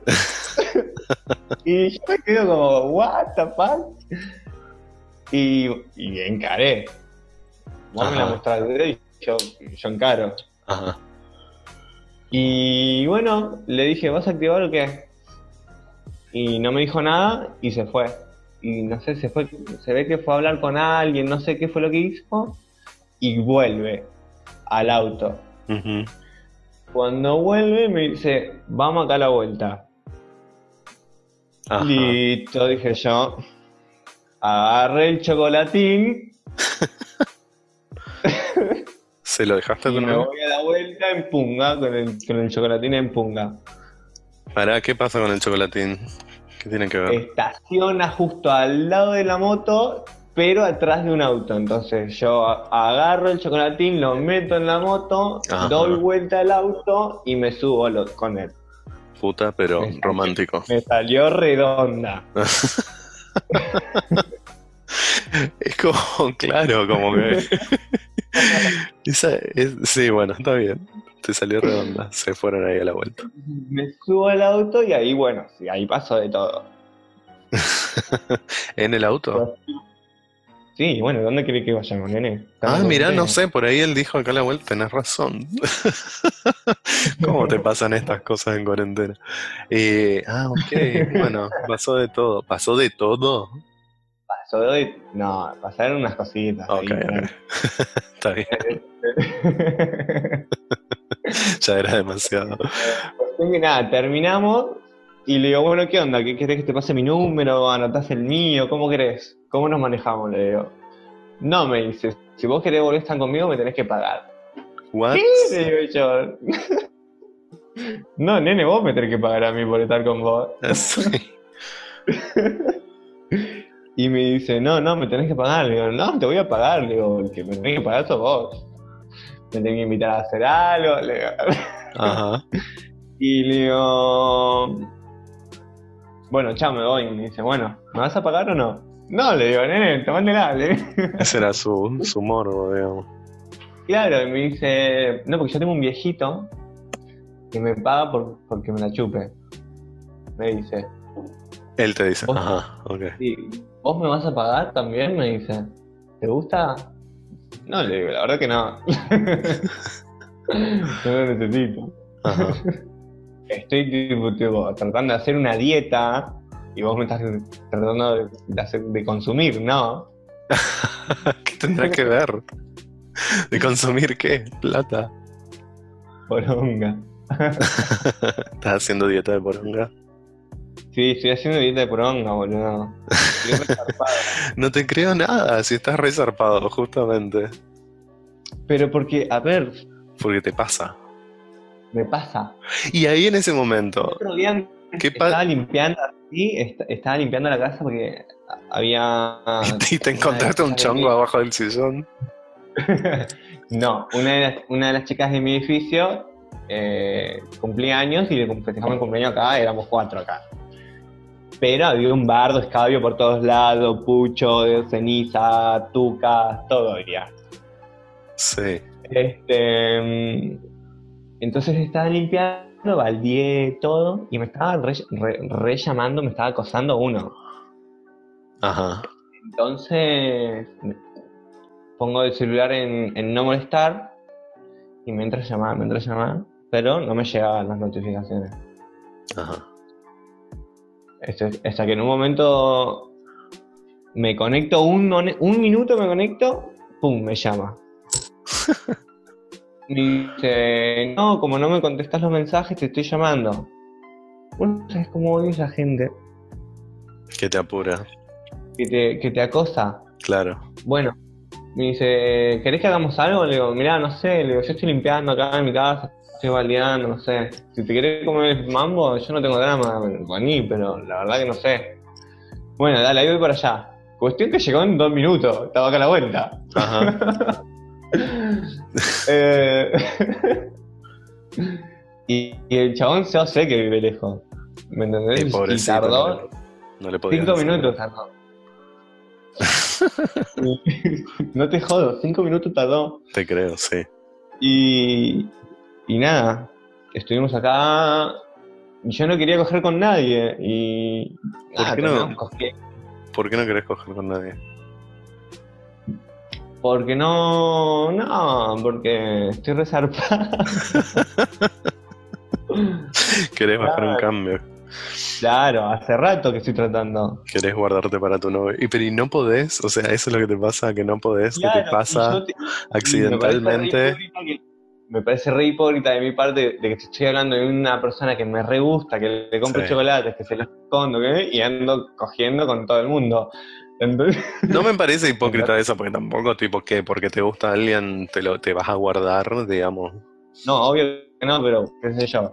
y yo me quedo como, what the fuck? Y, y encaré. Vos me la dedo y yo, yo encaro. Ajá. Y bueno, le dije, ¿vas a activar o qué? Y no me dijo nada y se fue. Y no sé, se fue, se ve que fue a hablar con alguien, no sé qué fue lo que hizo. Y vuelve al auto. Ujú. Cuando vuelve me dice, vamos acá a la vuelta. Ajá. Listo, dije yo. Agarré el chocolatín ¿Se lo dejaste a y me voy a la vuelta en punga, con el, con el chocolatín en punga. Pará, ¿qué pasa con el chocolatín? ¿Qué tiene que ver? Estaciona justo al lado de la moto, pero atrás de un auto. Entonces yo agarro el chocolatín, lo meto en la moto, Ajá. doy vuelta al auto y me subo lo- con él. Puta, pero Me- romántico. Me salió redonda. Es como, claro, como que. Esa es- sí, bueno, está bien. Te salió redonda. Se fueron ahí a la vuelta. Me subo al auto y ahí, bueno, sí, ahí pasó de todo. ¿En el auto? Sí, bueno, ¿dónde querés que vayamos, nene? Ah, mirá, no sé, por ahí él dijo acá a la vuelta, tenés razón. ¿Cómo te pasan estas cosas en cuarentena? Eh, ah, ok, bueno, pasó de todo. ¿Pasó de todo? Pasó de... No, pasaron unas cositas. ahí, Ok, ok. Está bien, ya era demasiado. Que nada, terminamos y le digo, bueno, ¿qué onda? ¿Qué querés que te pase mi número? ¿Anotás el mío? ¿Cómo querés? ¿Cómo nos manejamos? Le digo. No, me dice, si vos querés volver a estar conmigo, me tenés que pagar. ¿What? ¿Qué? Le digo yo. No, nene, vos me tenés que pagar a mí por estar con vos. Sí. Y me dice, no, no, me tenés que pagar. Le digo, no, te voy a pagar. Le digo, el que me tenés que pagar sos vos. Me tenés que invitar a hacer algo. Le digo. Ajá. Y le digo, bueno, chao, me voy. Y me dice, bueno, ¿me vas a pagar o no? No, le digo, nene, tomátela. Ese era su, su morbo, digamos. Claro, y me dice, no, porque yo tengo un viejito que me paga por, porque me la chupe. Me dice. Él te dice, ajá, ok. "Sí, ¿Vos me vas a pagar también? Me dice. ¿Te gusta? No, le digo, la verdad que no. no lo necesito. Ajá. Estoy tipo, tipo, tratando de hacer una dieta y vos me estás tratando de, hacer- de consumir, ¿no? ¿Qué tendrá que ver? ¿De consumir qué? Plata. Poronga. ¿Estás haciendo dieta de poronga? Sí, estoy haciendo dieta de poronga, boludo. Estoy. No te creo nada, si estás resarpado, justamente. Pero porque, a ver, Porque te pasa. Me pasa. Y ahí en ese momento, Otro día ¿qué estaba limpiando así, est- estaba limpiando la casa porque había... Y te encontraste un chongo abajo del sillón. No, una de, las, una de las chicas de mi edificio eh, cumplía años y le festejamos el cumpleaños acá, éramos cuatro acá. Pero había un bardo, escabio por todos lados, pucho, ceniza, tucas, todo había. Sí. Este, mm, entonces estaba limpiando, baldeé todo y me estaba re, re- re llamando, me estaba acosando uno. Ajá. Entonces pongo el celular en, en no molestar y me entra a llamar, me entra a llamar, pero no me llegaban las notificaciones. Ajá. Hasta que en un momento me conecto un, un minuto, me conecto, pum, me llama. Me dice, no, como no me contestas los mensajes, te estoy llamando. Vos no sabés cómo odio esa gente Que te apura. que te, que te acosa. Claro. Bueno, me dice, ¿querés que hagamos algo? Le digo, mirá, no sé, le digo, yo estoy limpiando acá en mi casa, estoy baldeando, no sé. Si te querés comer el mambo, yo no tengo drama con ni, pero la verdad que no sé. Bueno, dale, ahí voy para allá. Cuestión que llegó en dos minutos, estaba acá a la vuelta. Ajá. Eh, y, y el chabón yo sé que vive lejos. ¿Me entendés? Y tardó no le- No le cinco minutos tardó. no te jodo, cinco minutos tardó. Te creo, sí. Y, y nada, estuvimos acá. y Yo no quería coger con nadie. Y. ¿Por nada, qué no? ¿Por qué no querés coger con nadie? Porque no. No, porque estoy resarpado. ¿Querés bajar un Claro. cambio? claro, hace rato que estoy tratando. ¿Querés guardarte para tu novio? Y pero y no podés, o sea, eso es lo que te pasa, que no podés, que Claro, te pasa te- accidentalmente. Me parece re hipócrita de mi parte de que te estoy hablando de una persona que me re gusta, que le compro Sí. chocolates, que se los escondo, que- y ando cogiendo con todo el mundo. Entonces, No me parece hipócrita eso, porque tampoco, tipo, que porque te gusta alguien te lo te vas a guardar, digamos. no, obvio que no, pero qué sé yo.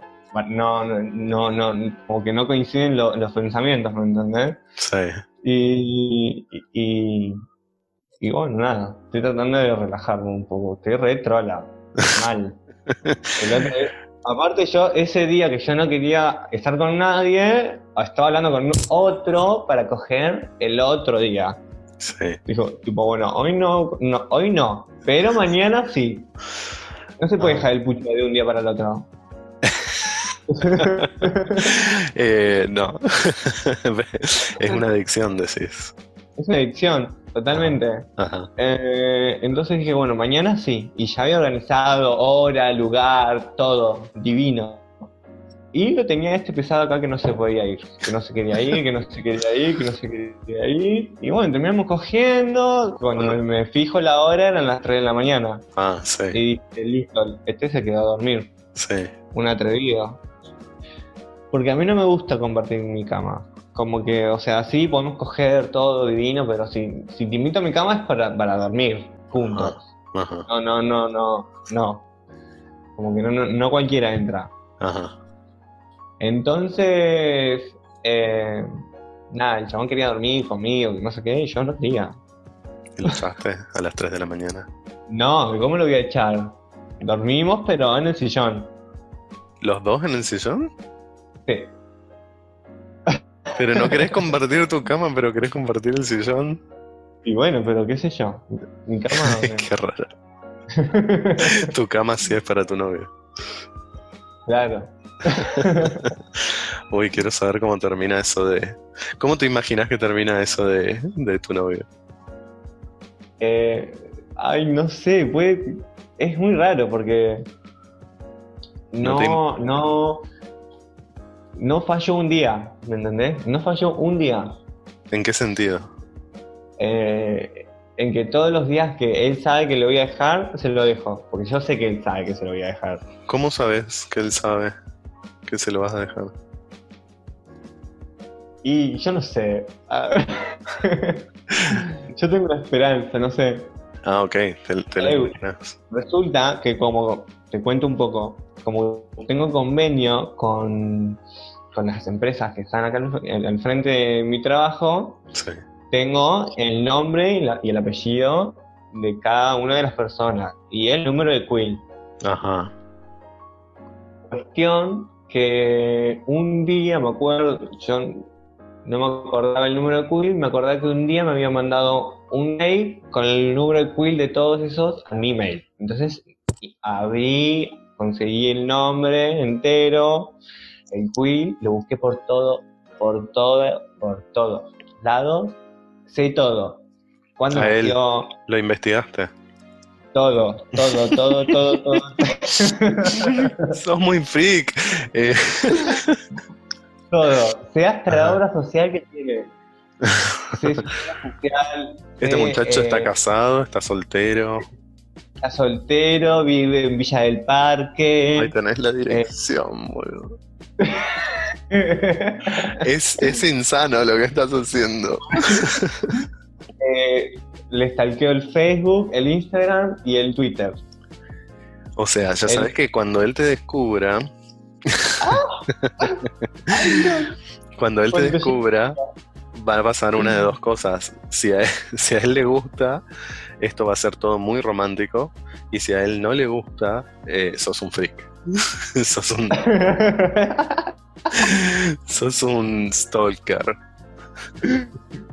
No, no, no, no, como que no coinciden lo- los pensamientos, ¿me entendés? Sí. Y, y, y, y bueno, nada, estoy tratando de relajarme un poco. Estoy re trola, mal. El otro día- aparte yo, ese día que yo no quería estar con nadie, estaba hablando con otro para coger el otro día. Sí. Dijo, tipo, bueno, hoy no, no hoy no, pero mañana sí. No se puede Ah. dejar el pucho de un día para el otro. Eh, no. es una adicción, decís. Es una adicción, totalmente. Ajá. Eh, entonces dije, bueno, mañana sí. Y ya había organizado hora, lugar, todo, divino. Y lo tenía este pesado acá que no se podía ir, que no se quería ir, que no se quería ir, que no se quería ir. Y bueno, terminamos cogiendo. Cuando me fijo la hora eran las 3 de la mañana. Ah, sí. Y dije, listo, este se quedó a dormir. Sí. Un atrevido. Porque a mí no me gusta compartir mi cama. Como que, o sea, sí podemos coger todo divino, pero si, si te invito a mi cama es para, para dormir, juntos. Ajá. No, no, no, no, no. Como que no, no, no cualquiera entra. Ajá. Entonces, eh, nada, el chabón quería dormir conmigo, que no sé qué, y yo no quería. ¿Y lo echaste a las 3 de la mañana? No, ¿cómo lo voy a echar? Dormimos, pero en el sillón. ¿Los dos en el sillón? Sí. Pero no querés compartir tu cama, pero querés compartir el sillón. Y bueno, pero qué sé yo. Mi cama. Qué raro. Tu cama sí es para tu novio. Claro. Uy, quiero saber cómo termina eso de... ¿Cómo te imaginas que termina eso de, de tu novio? Eh, ay, no sé, puede. Es muy raro porque. No te No, no. Falló un día, ¿me entendés? No falló un día. ¿En qué sentido? Eh, en que todos los días que él sabe que lo voy a dejar, se lo dejo. Porque yo sé que él sabe que se lo voy a dejar. ¿Cómo sabes que él sabe que se lo vas a dejar? Y yo no sé. Yo tengo una esperanza, no sé. Ah, ok, te, te Eh. Resulta que como, te cuento un poco, como tengo convenio con, con las empresas que están acá al, al- frente de mi trabajo, Sí. tengo el nombre y, la- y el apellido de cada una de las personas y el número de quill. Ajá. Cuestión que un día, me acuerdo, yo no me acordaba el número de quill, me acordaba que un día me había mandado un mail con el número de quill de todos esos a mi mail. Entonces abrí, conseguí el nombre entero, el quill, lo busqué por todo, por todo, por todos lados, sé todo. Cuándo A él. nació, ¿Lo investigaste? todo, todo, todo, todo, todo. Sos muy freak. Eh, Todo. Sé hasta la Ajá. obra social que tiene. Sé este sé, muchacho eh, está casado, está soltero. Está soltero, vive en Villa del Parque. Ahí tenés la dirección, boludo. Eh, Es, es insano lo que estás haciendo. eh, le stalkeo el Facebook, el Instagram y el Twitter. O sea, ya sabes que cuando él te descubra. cuando él te descubra, va a pasar una de dos cosas. Si a, él, si a él le gusta, esto va a ser todo muy romántico. Y si a él no le gusta, eh, sos un freak. sos, un, sos un stalker.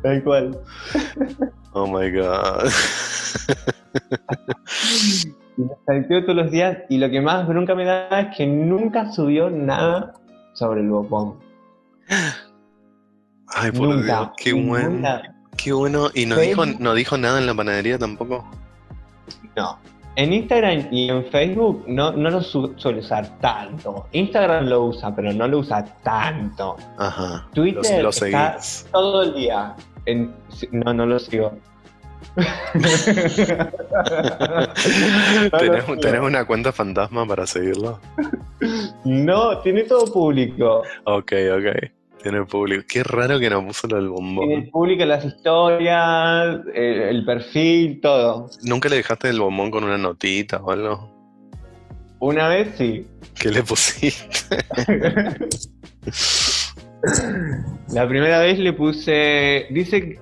Tal cual. Oh my god. Stalkeo todos los días y lo que más bronca me da es que nunca subió nada sobre el bopón. Ay, por nunca. Dios, qué bueno. Nunca. Qué bueno. ¿Y no dijo, no dijo nada en la panadería tampoco? No. En Instagram y en Facebook no, no lo su- suele usar tanto. Instagram lo usa, pero no lo usa tanto. Ajá. Twitter Lo, lo está todo el día. En- no, no lo sigo. ¿Tenés, sigo. tenés una cuenta fantasma para seguirlo? No, tiene todo público. Ok, ok. Tiene público. Qué raro que no puso lo del Tiene bombón. público las historias, el, el perfil, todo. ¿Nunca le dejaste el bombón con una notita o algo? Una vez sí. ¿Qué le pusiste? La primera vez le puse. Dice.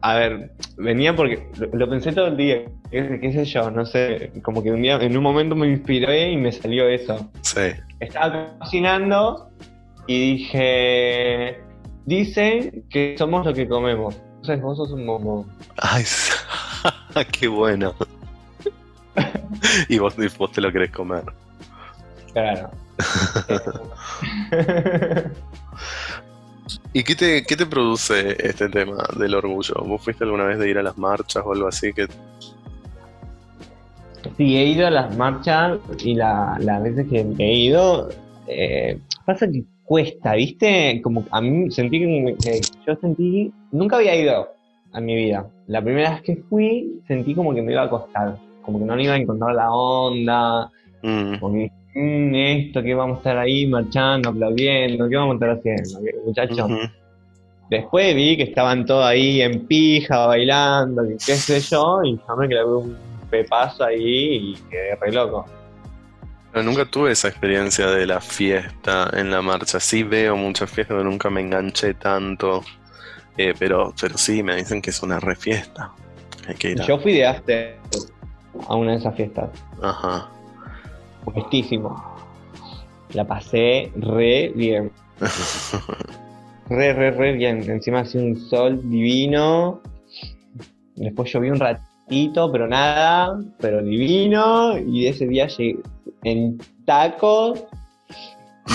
A ver, venía porque. Lo, lo pensé todo el día. Qué, qué sé yo, no sé. Como que un día, en un momento me inspiré y me salió eso. Sí. Estaba cocinando y dije. Dicen que somos lo que comemos. Entonces vos sos un bombón. Ay, qué bueno. y vos, vos te lo querés comer. Claro. ¿Y qué te, qué te produce este tema del orgullo? ¿Vos fuiste alguna vez de ir a las marchas o algo así? Que... Sí, he ido a las marchas y la- las veces que he ido, eh, pasa que cuesta, ¿viste? Como a mí sentí que, que yo sentí, nunca había ido a mi vida. La primera vez que fui, sentí como que me iba a costar, como que no le iba a encontrar la onda, Mm, como que, "Mm, esto, que vamos a estar ahí marchando, aplaudiendo, ¿qué vamos a estar haciendo, ¿Qué- muchachos? Después vi que estaban todos ahí en pija, bailando, qué sé yo, y yo me clavé un pepazo ahí y quedé re loco. Nunca tuve esa experiencia de la fiesta en la marcha. Sí veo muchas fiestas, pero nunca me enganché tanto. Eh, pero, pero sí, me dicen que es una re fiesta. Hay que ir a... Yo fui de after a una de esas fiestas, Ajá. puestísimo. La pasé re bien, re, re, re bien. Encima hacía un sol divino. Después llovió un ratito, pero nada, pero divino. Y ese día llegué en tacos,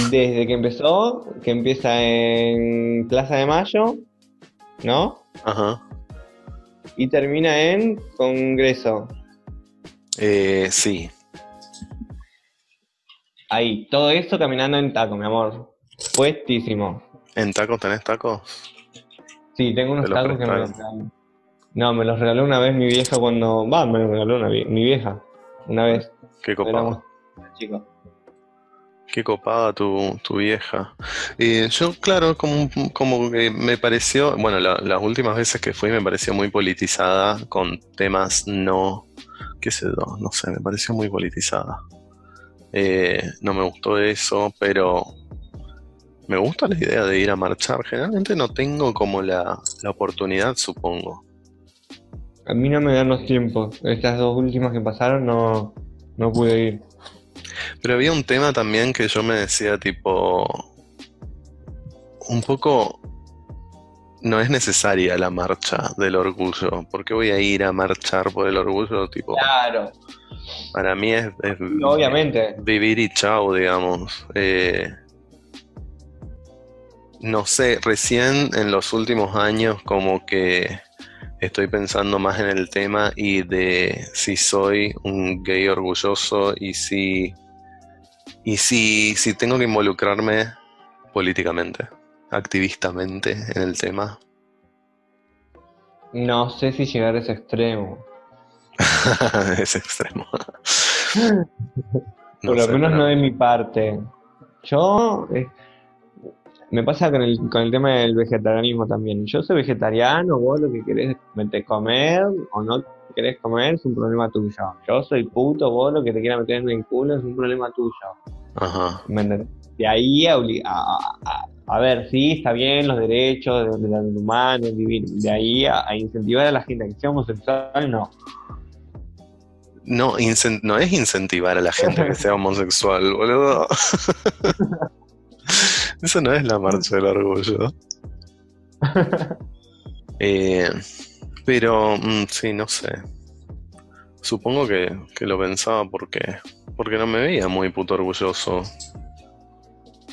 desde que empezó, que empieza en Plaza de Mayo, ¿no? Ajá. Y termina en Congreso. Eh, sí. Ahí, todo esto caminando en taco, mi amor. Puestísimo. ¿En tacos tenés tacos? Sí, tengo unos Te tacos que me los regaló. No, me los regaló una vez mi vieja cuando. Va, me los regaló una vie- mi vieja. Una vez. Qué Éramos chicos. Qué copada tu, tu vieja. Eh, yo, claro, como, como que me pareció, bueno, la- las últimas veces que fui me pareció muy politizada con temas no, qué sé yo, no sé, me pareció muy politizada. Eh, no me gustó eso, pero me gusta la idea de ir a marchar. Generalmente no tengo como la, la oportunidad, supongo. A mí no me dan los tiempos. Estas dos últimas que pasaron no, no pude ir. Pero había un tema también que yo me decía tipo, un poco, no es necesaria la marcha del orgullo. ¿Por qué voy a ir a marchar por el orgullo? Tipo, Claro, para mí es, es obviamente. vivir y chau, digamos. Eh, no sé, recién en los últimos años como que estoy pensando más en el tema y de si soy un gay orgulloso y si y si, si tengo que involucrarme políticamente, activistamente en el tema. No sé si llegar a ese extremo. es extremo. No Por lo menos pero- no de mi parte. Yo. eh, me pasa con el, con el tema del vegetarianismo también. Yo soy vegetariano, vos lo que querés meter comer o no querés comer es un problema tuyo. Yo soy puto, vos lo que te quieras meter en el culo es un problema tuyo. Ajá. De ahí a, a, a- ver, sí, está bien los derechos de, los humanos, vivir. De ahí a, a incentivar a la gente a que sea homosexual, no. No, no es incentivar a la gente que sea homosexual, boludo. Eso no es la marcha del orgullo. Eh, pero, mm, sí, no sé. Supongo que, que lo pensaba porque, porque no me veía muy puto orgulloso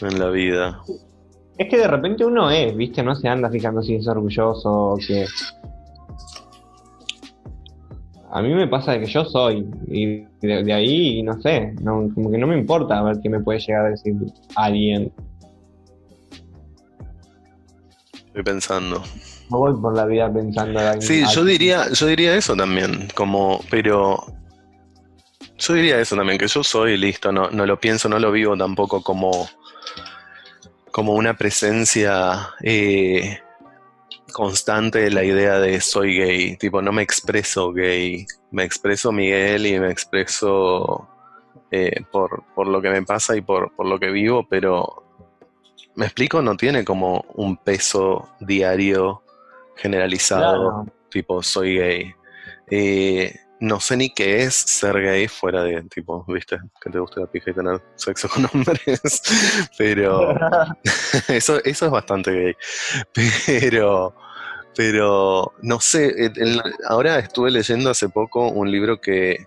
en la vida. Es que de repente uno es, ¿viste? No se anda fijando si es orgulloso o que. A mí me pasa de que yo soy, y de, de ahí, no sé, no, como que no me importa a ver qué me puede llegar a decir alguien. Estoy pensando. No voy por la vida pensando en Sí, yo diría, yo diría eso también, como, pero yo diría eso también, que yo soy listo, no, no lo pienso, no lo vivo tampoco como, como una presencia eh, constante de la idea de soy gay, tipo, no me expreso gay, me expreso Miguel y me expreso eh, por, por lo que me pasa y por, por lo que vivo, pero me explico, no tiene como un peso diario generalizado Claro. tipo soy gay. Eh, no sé ni qué es ser gay fuera de tipo, viste, que te guste la pija y tener sexo con hombres, pero eso, eso es bastante gay. Pero, pero no sé, ahora estuve leyendo hace poco un libro que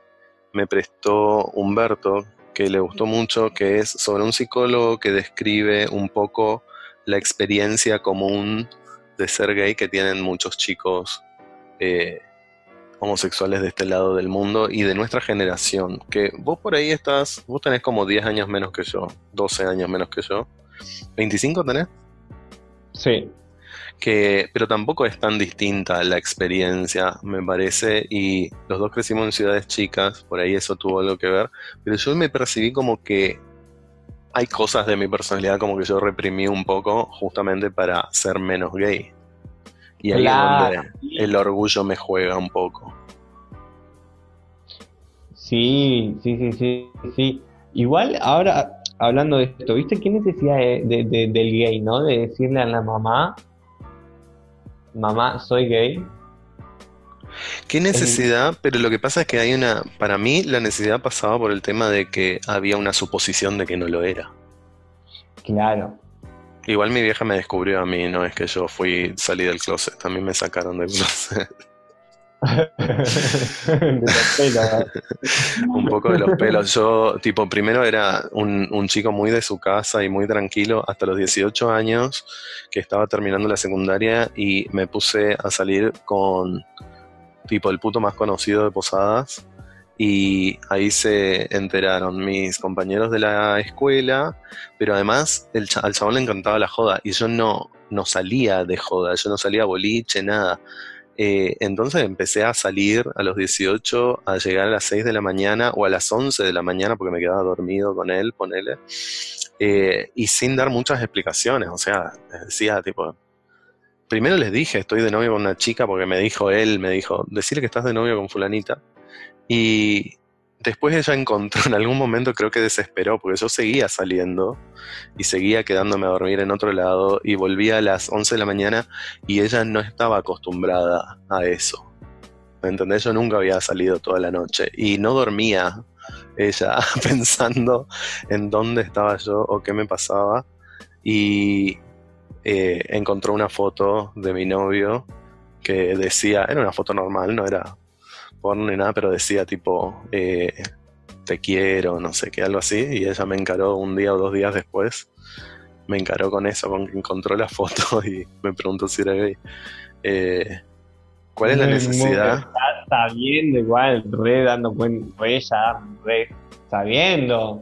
me prestó Humberto, que le gustó mucho, que es sobre un psicólogo que describe un poco la experiencia común de ser gay que tienen muchos chicos eh, homosexuales de este lado del mundo y de nuestra generación. Que vos por ahí estás, vos tenés como 10 años menos que yo, 12 años menos que yo. ¿25 tenés? Sí. Que, pero tampoco es tan distinta la experiencia, me parece, y los dos crecimos en ciudades chicas, por ahí eso tuvo algo que ver, pero yo me percibí como que hay cosas de mi personalidad como que yo reprimí un poco justamente para ser menos gay. Y ahí Claro. es donde el orgullo me juega un poco. Sí, sí, sí, sí, sí. Igual ahora, hablando de esto, ¿viste qué necesidad de- de- de- del gay, no? De decirle a la mamá, mamá, soy gay. Qué necesidad, pero lo que pasa es que hay una, para mí la necesidad pasaba por el tema de que había una suposición de que no lo era. Claro. Igual mi vieja me descubrió a mí, no es que yo fui, salí del closet, también me sacaron del closet. Un poco de los pelos. Yo, tipo, primero era un, un chico muy de su casa y muy tranquilo hasta los 18 años, que estaba terminando la secundaria y me puse a salir con, tipo, el puto más conocido de Posadas. Y ahí se enteraron mis compañeros de la escuela, pero además el al chabón le encantaba la joda y yo no, no salía de joda, yo no salía a boliche, nada. Eh, entonces empecé a salir a los 18, a llegar a las 6 de la mañana o a las 11 de la mañana porque me quedaba dormido con él, ponele, eh, y sin dar muchas explicaciones, o sea, decía tipo, primero les dije, estoy de novio con una chica porque me dijo él, me dijo, decirle que estás de novio con fulanita, y después ella encontró, en algún momento creo que desesperó, porque yo seguía saliendo y seguía quedándome a dormir en otro lado y volvía a las 11 de la mañana y ella no estaba acostumbrada a eso. ¿Me entendés? Yo nunca había salido toda la noche y no dormía ella pensando en dónde estaba yo o qué me pasaba y eh, encontró una foto de mi novio que decía, era una foto normal, no era porno ni nada, pero decía tipo, eh, te quiero, no sé qué, algo así, y ella me encaró un día o dos días después, me encaró con eso, con que encontró la foto y me preguntó si era gay. Eh, ¿Cuál es la necesidad? Está sabiendo igual, re dando cuenta, re ya, re sabiendo.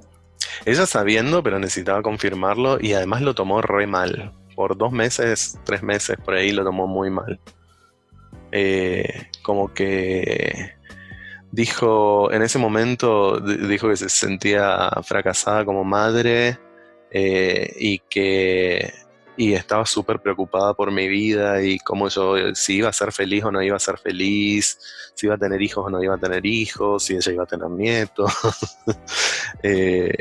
Ella sabiendo, pero necesitaba confirmarlo y además lo tomó re mal. Por dos meses, tres meses por ahí lo tomó muy mal. Eh, como que dijo, en ese momento di- dijo que se sentía fracasada como madre eh, y que y estaba súper preocupada por mi vida y cómo yo, si iba a ser feliz o no iba a ser feliz, si iba a tener hijos o no iba a tener hijos, si ella iba a tener nietos. Eh,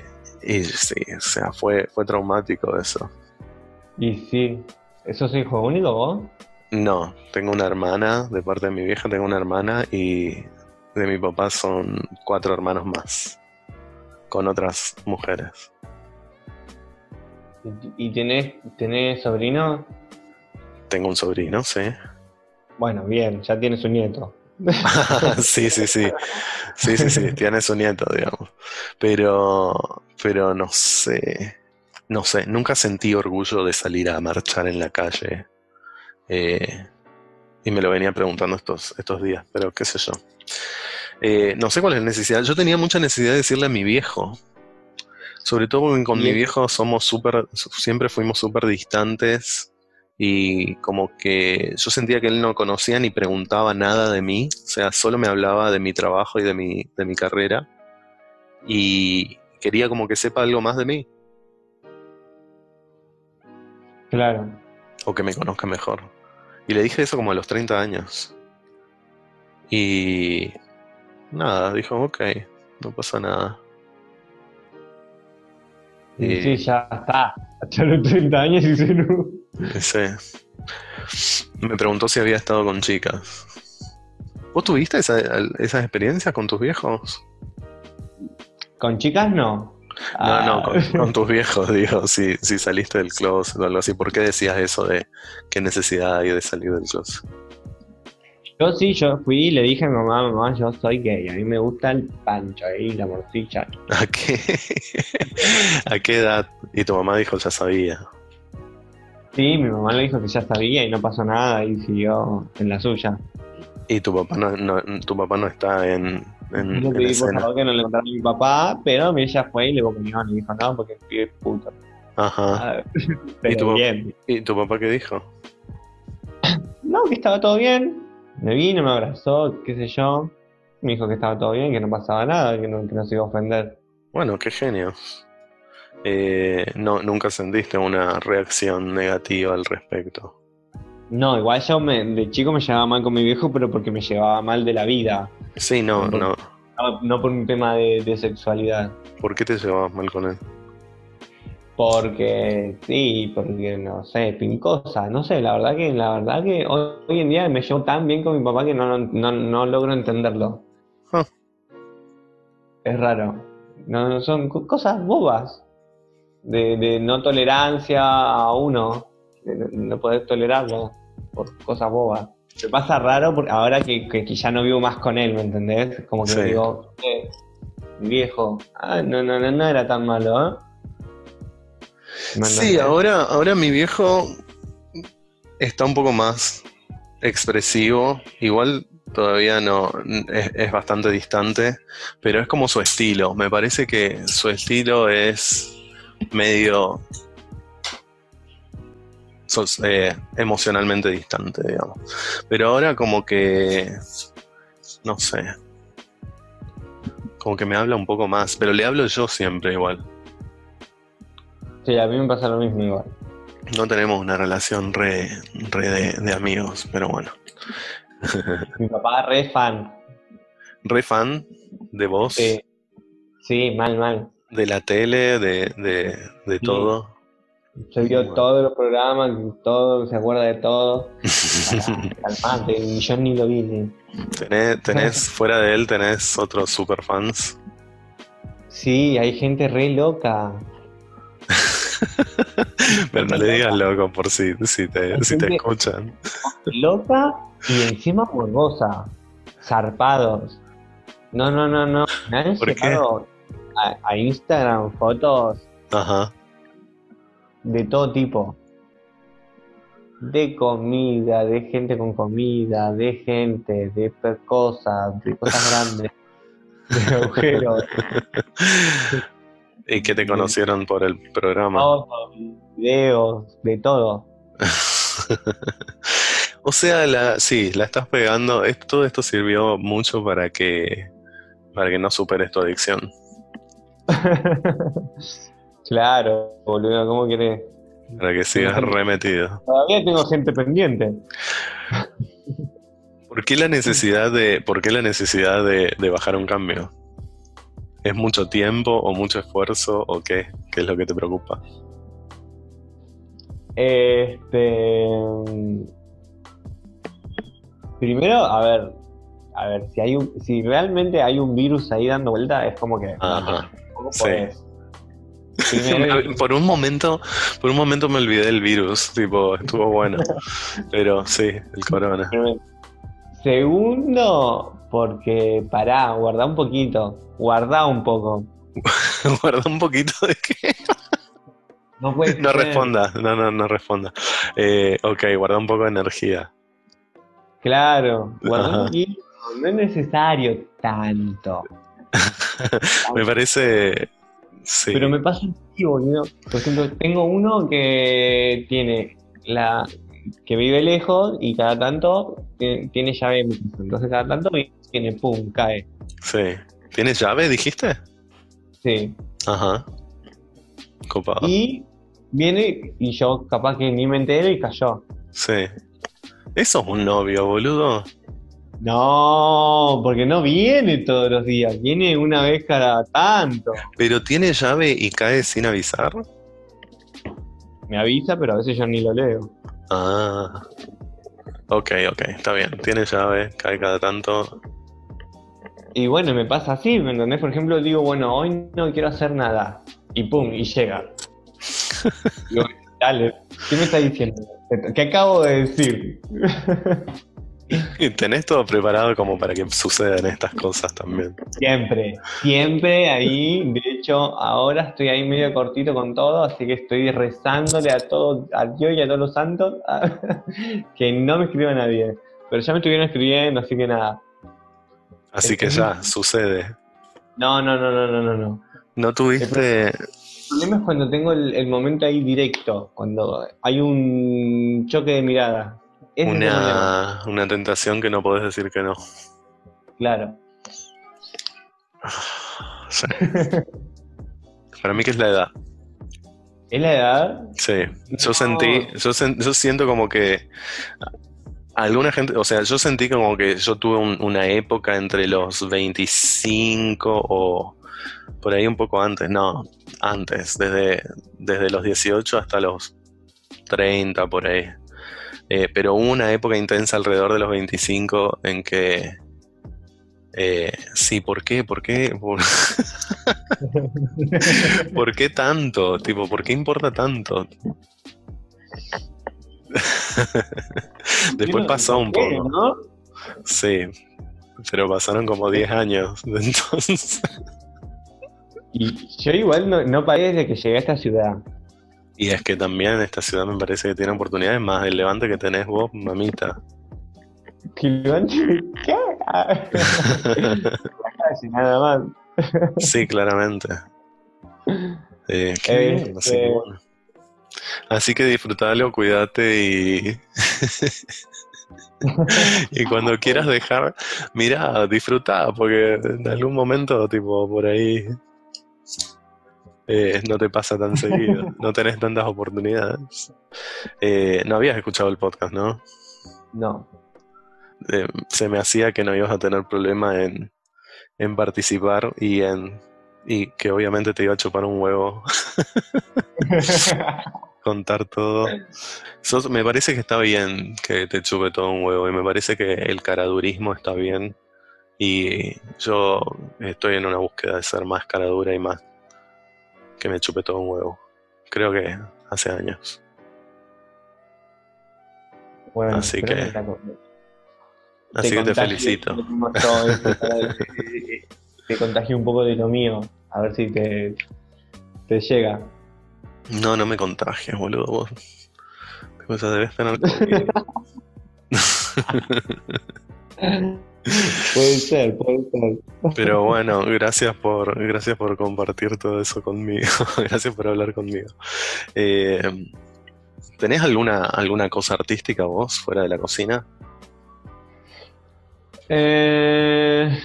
y sí, o sea, fue, fue traumático eso. Y sí, ¿eso es hijo único vos? No, tengo una hermana, de parte de mi vieja tengo una hermana y de mi papá son cuatro hermanos más, con otras mujeres. ¿Y tenés, tenés sobrino? Tengo un sobrino, sí. Bueno, bien, ya tienes un nieto. sí, sí, sí. Sí, sí, sí, tiene su nieto, digamos. Pero, pero no sé, no sé, nunca sentí orgullo de salir a marchar en la calle. Eh, y me lo venía preguntando estos, estos días, pero qué sé yo. Eh, no sé cuál es la necesidad. Yo tenía mucha necesidad de decirle a mi viejo. Sobre todo porque con mi viejo somos súper, siempre fuimos súper distantes y como que yo sentía que él no conocía ni preguntaba nada de mí, o sea, solo me hablaba de mi trabajo y de mi, de mi carrera y quería como que sepa algo más de mí Claro. o que me conozca mejor. Y le dije eso como a los 30 años. Y nada, dijo, ok, no pasa nada. Y Y- sí, ya está. Ya los 30 años y se no. Sí. Me preguntó si había estado con chicas. ¿Vos tuviste esa, esas experiencias con tus viejos? ¿Con chicas no? No, no, Ah, con, con tus viejos, digo, si, si saliste del closet o algo así. ¿Por qué decías eso de qué necesidad hay de salir del closet? Yo sí, yo fui y le dije a mi mamá, mamá, yo soy gay, a mí me gusta el pancho y la morcilla. ¿A qué? ¿A qué edad? Y tu mamá dijo, ya sabía. Sí, mi mamá le dijo que ya sabía y no pasó nada y siguió en la suya. Y tu papá no, no- tu papá no está en, en, Yo pedí por favor que no le contara a mi papá, pero ella fue y le opinión y dijo no, porque es puto. Ajá. Pero tu- bien. ¿Y tu papá qué dijo? No, que estaba todo bien. Me vino, me abrazó, qué sé yo. Me dijo que estaba todo bien, que no pasaba nada, que no, que no se iba a ofender. Bueno, qué genio. Eh, no, nunca sentiste una reacción negativa al respecto. No, igual yo me, de chico me llevaba mal con mi viejo, pero porque me llevaba mal de la vida. Sí, no, no. No, no por un tema de, de sexualidad. ¿Por qué te llevabas mal con él? Porque, sí, porque no sé, pincosa, no sé, la verdad que, la verdad que hoy, hoy en día me llevo tan bien con mi papá que no, no, no logro entenderlo. Ah. Es raro. No, son co- cosas bobas. De, de no tolerancia a uno. De no, no poder tolerarlo por cosas bobas. me pasa raro porque ahora que, que- que ya no vivo más con él, ¿me entendés? Como que Sí. digo, eh, viejo, ah, no, no, no, no era tan malo, ¿eh? ¿Me Sí, ahora, ahora mi viejo está un poco más expresivo. Igual todavía no es, es bastante distante, pero es como su estilo. Me parece que su estilo es medio sos- eh, emocionalmente distante, digamos. Pero ahora como que no sé. Como que me habla un poco más, pero le hablo yo siempre igual. Sí, a mí me pasa lo mismo igual. No tenemos una relación re, re de, de amigos, pero bueno. Mi papá re fan. Re fan de vos, Sí, sí mal, mal. de la tele, de, de, de Sí. todo. Se vio Bueno. todos los programas, todo, se acuerda de todo. Calmate, yo ni lo vi. tenés, tenés, fuera de él, tenés otros super fans. Sí, hay gente re loca. Pero no le digas loco por si, si, te, si te escuchan. Loca y encima morbosa. Zarpados. No, no, no, no. Me han ¿Por qué? llegado a, a Instagram fotos Ajá. De todo tipo. De comida, de gente con comida, de gente, de cosas, de cosas grandes, de agujeros, Y que te conocieron por el programa. videos, de todo. O sea, la, sí, la estás pegando. Es- todo esto sirvió mucho para que, para que no superes tu adicción. claro, boludo, ¿cómo querés? Para que sigas remetido. Todavía tengo gente pendiente. ¿Por qué la necesidad de, por qué la necesidad de, de bajar un cambio? ¿Es mucho tiempo o mucho esfuerzo o qué? ¿Qué es lo que te preocupa? Este. Primero, a ver. A ver, si hay un, si realmente hay un virus ahí dando vuelta, es como que. Ajá. ¿cómo Sí. podés? Por un momento, por un momento me olvidé del virus, tipo, estuvo bueno. Pero sí, el corona. Segundo, porque pará, guardá un poquito. Guardá un poco. Guarda un poquito de que. No puede No ser. responda, no, no, no responda. Eh, ok, guarda un poco de energía. Claro, guardá Ajá. un poquito. No es necesario tanto. Me parece. Sí. Pero me pasa así, boludo. Por ejemplo, tengo uno que tiene la que vive lejos y cada tanto tiene, tiene llave. Entonces cada tanto viene, pum, cae. Sí. ¿Tienes llave, dijiste? Sí. Ajá. Copado. Y viene y yo capaz que ni me entero y cayó. Sí. Eso es un novio, boludo. No, porque no viene todos los días, viene una vez cada tanto. Pero tiene llave y cae sin avisar. Me avisa, pero a veces yo ni lo leo. Ah. Ok, ok, está bien. Tiene llave, cae cada tanto. Y bueno, me pasa así, ¿me entendés? Por ejemplo, digo, bueno, hoy no quiero hacer nada. Y pum, y llega. Digo, dale, ¿qué me está diciendo? ¿Qué acabo de decir? Tenés todo preparado como para que sucedan estas cosas también. Siempre, siempre ahí. De hecho, ahora estoy ahí medio cortito con todo, así que estoy rezándole a todo, a Dios y a todos los santos que no me escriba nadie. Pero ya me estuvieron escribiendo, así que nada. Así que ya, sucede. No, no, no, no, no, no, no. ¿No tuviste... El problema es cuando tengo el, el momento ahí directo, cuando hay un choque de mirada. Es Una, una tentación que no podés decir que no. claro. Sí. Para mí que es la edad. ¿Es la edad? Sí. Yo No. sentí, yo, sen- yo siento como que alguna gente, o sea, yo sentí como que yo tuve un- una época entre los 25 o por ahí un poco antes, no, antes, desde, desde los 18 hasta los 30 por ahí. Eh, pero hubo una época intensa alrededor de los 25 en que... eh, sí, ¿por qué? ¿Por qué? ¿Por... ¿Por qué tanto? Tipo, ¿por qué importa tanto? Después pasó un ¿Qué, poco. ¿no? Sí, pero pasaron como 10 años. Entonces, Y yo igual no, no paré desde que llegué a esta ciudad. Y es que también esta ciudad me parece que tiene oportunidades más el levante que tenés vos, mamita. ¿Qué? Ah. Casi nada más. Sí, claramente. Eh, qué Eh, bien, así que eh. bueno. Así que disfrutalo, cuídate y. y cuando quieras dejar, mira, disfruta, porque en algún momento, tipo, por ahí. Eh, no te pasa tan seguido, no tenés tantas oportunidades. Eh, no habías escuchado el podcast, ¿no? No. Eh, se me hacía que no ibas a tener problema en, en participar y en y que obviamente te iba a chupar un huevo contar todo. Sos- me parece que está bien que te chupe todo un huevo y me parece que el caradurismo está bien y yo estoy en una búsqueda de ser más caradura y más que me chupe todo un huevo. Creo que hace años. Bueno, Así que- Así que te felicito. Te contagie un poco de lo mío, a ver si te, te llega. No, no me contagies, boludo, vos. O sea, debes tener COVID. Puede ser, puede ser. Pero bueno, gracias por, gracias por compartir todo eso conmigo. gracias por hablar conmigo. Eh, ¿Tenés alguna, alguna cosa artística vos fuera de la cocina? Eh,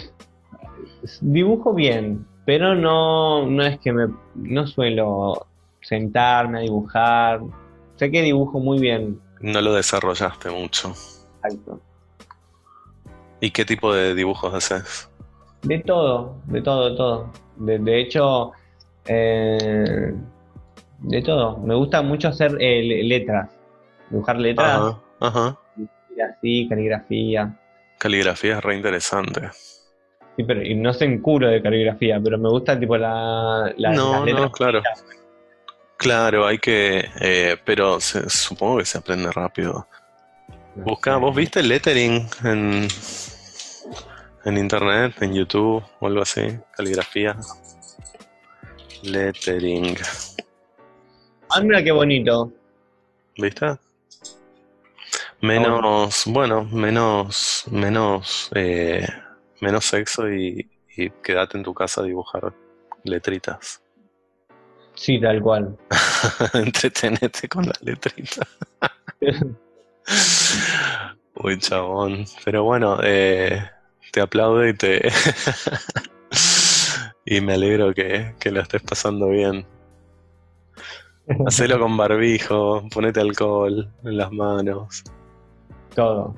dibujo bien, pero no, no es que me. No suelo sentarme a dibujar. Sé que dibujo muy bien. No lo desarrollaste mucho. Exacto. ¿Y qué tipo de dibujos haces? De todo, de todo, de todo. De, de hecho, eh, de todo. Me gusta mucho hacer eh, le- letras. Dibujar letras, Ajá, ajá. y así, caligrafía. Caligrafía es re interesante. Sí, pero y no sé en curo de caligrafía, pero me gusta tipo la, la- no, las letras. no, claro. Claro, hay que. eh, pero se- supongo que se aprende rápido. Busca, ¿vos viste lettering en, en internet, en YouTube o algo así? Caligrafía. Lettering. Ah, mira qué bonito. ¿Viste? Menos, bueno, menos, menos, eh, menos sexo y, y quédate en tu casa a dibujar letritas. Sí, tal cual. Entretenete con las letritas. Uy, chabón. Pero bueno, eh, te aplaudo y te. y me alegro que, que lo estés pasando bien. Hacelo con barbijo, ponete alcohol en las manos. Todo.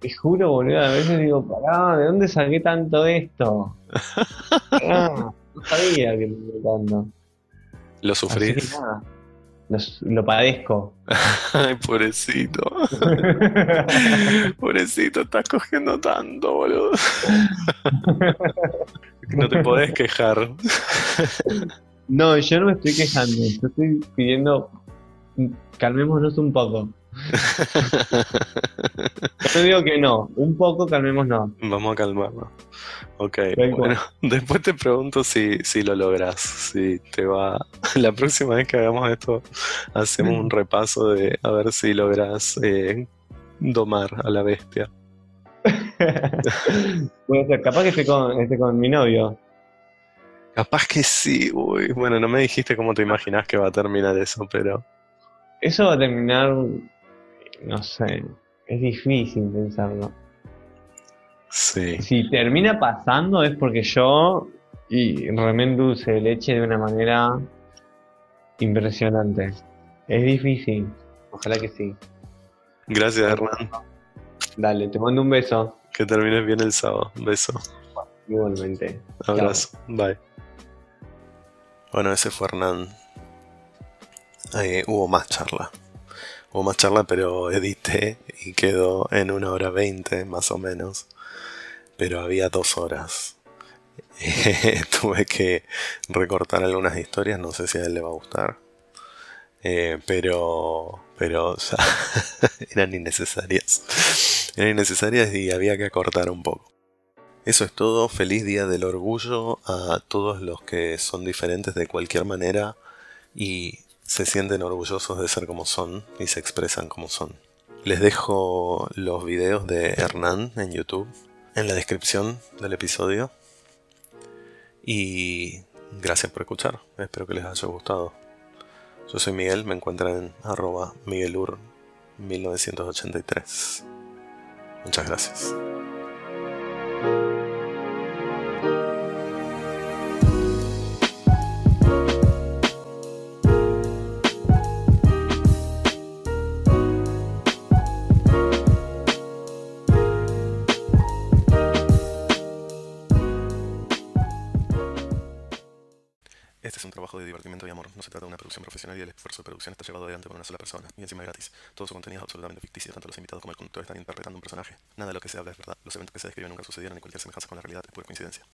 Te juro, boludo, a veces digo, pará, ¿de dónde saqué tanto esto? Ah, no sabía que me tanto. ¿Lo Así que sufrís? nada, lo, lo padezco. Ay, pobrecito. Pobrecito, estás cogiendo tanto, boludo. No te podés quejar. No, yo no me estoy quejando, yo estoy pidiendo, calmémonos un poco. Yo digo que no, un poco calmémonos. Vamos a calmarnos. Ok, bueno, después te pregunto si, si lo logras, si te va... La próxima vez que hagamos esto, hacemos un repaso de a ver si logras eh, domar a la bestia. Puede ser, capaz que esté con, esté con mi novio. Capaz que sí, uy, bueno, no me dijiste cómo te imaginas que va a terminar eso, pero... Eso va a terminar, no sé, es difícil pensarlo. Sí. Si termina pasando es porque yo y remé dulce de leche de una manera impresionante. Es difícil, ojalá que sí. Gracias, Hernán. Dale, te mando un beso. Que termines bien el sábado. Beso. Igualmente. Abrazo. Bye. Bueno, ese fue Hernán. Eh, hubo más charla. Hubo más charla, pero edité y quedó en una hora veinte, más o menos. Pero había dos horas. Tuve que recortar algunas historias, no sé si a él le va a gustar. Eh, pero, pero sea, eran innecesarias. Eran innecesarias y había que acortar un poco. Eso es todo. Feliz Día del Orgullo a todos los que son diferentes de cualquier manera y se sienten orgullosos de ser como son y se expresan como son. Les dejo los videos de Hernán en YouTube en la descripción del episodio. Y gracias por escuchar. Espero que les haya gustado. Yo soy Miguel, me encuentran en arroba miguelur1983. Muchas gracias. Este es un trabajo de divertimento y amor. No se trata de una producción profesional y el esfuerzo de producción está llevado adelante por una sola persona. Y encima gratis. Todo su contenido es absolutamente ficticio. Tanto los invitados como el conductor están interpretando un personaje. Nada de lo que se habla es verdad. Los eventos que se describen nunca sucedieron y cualquier semejanza con la realidad es pura coincidencia.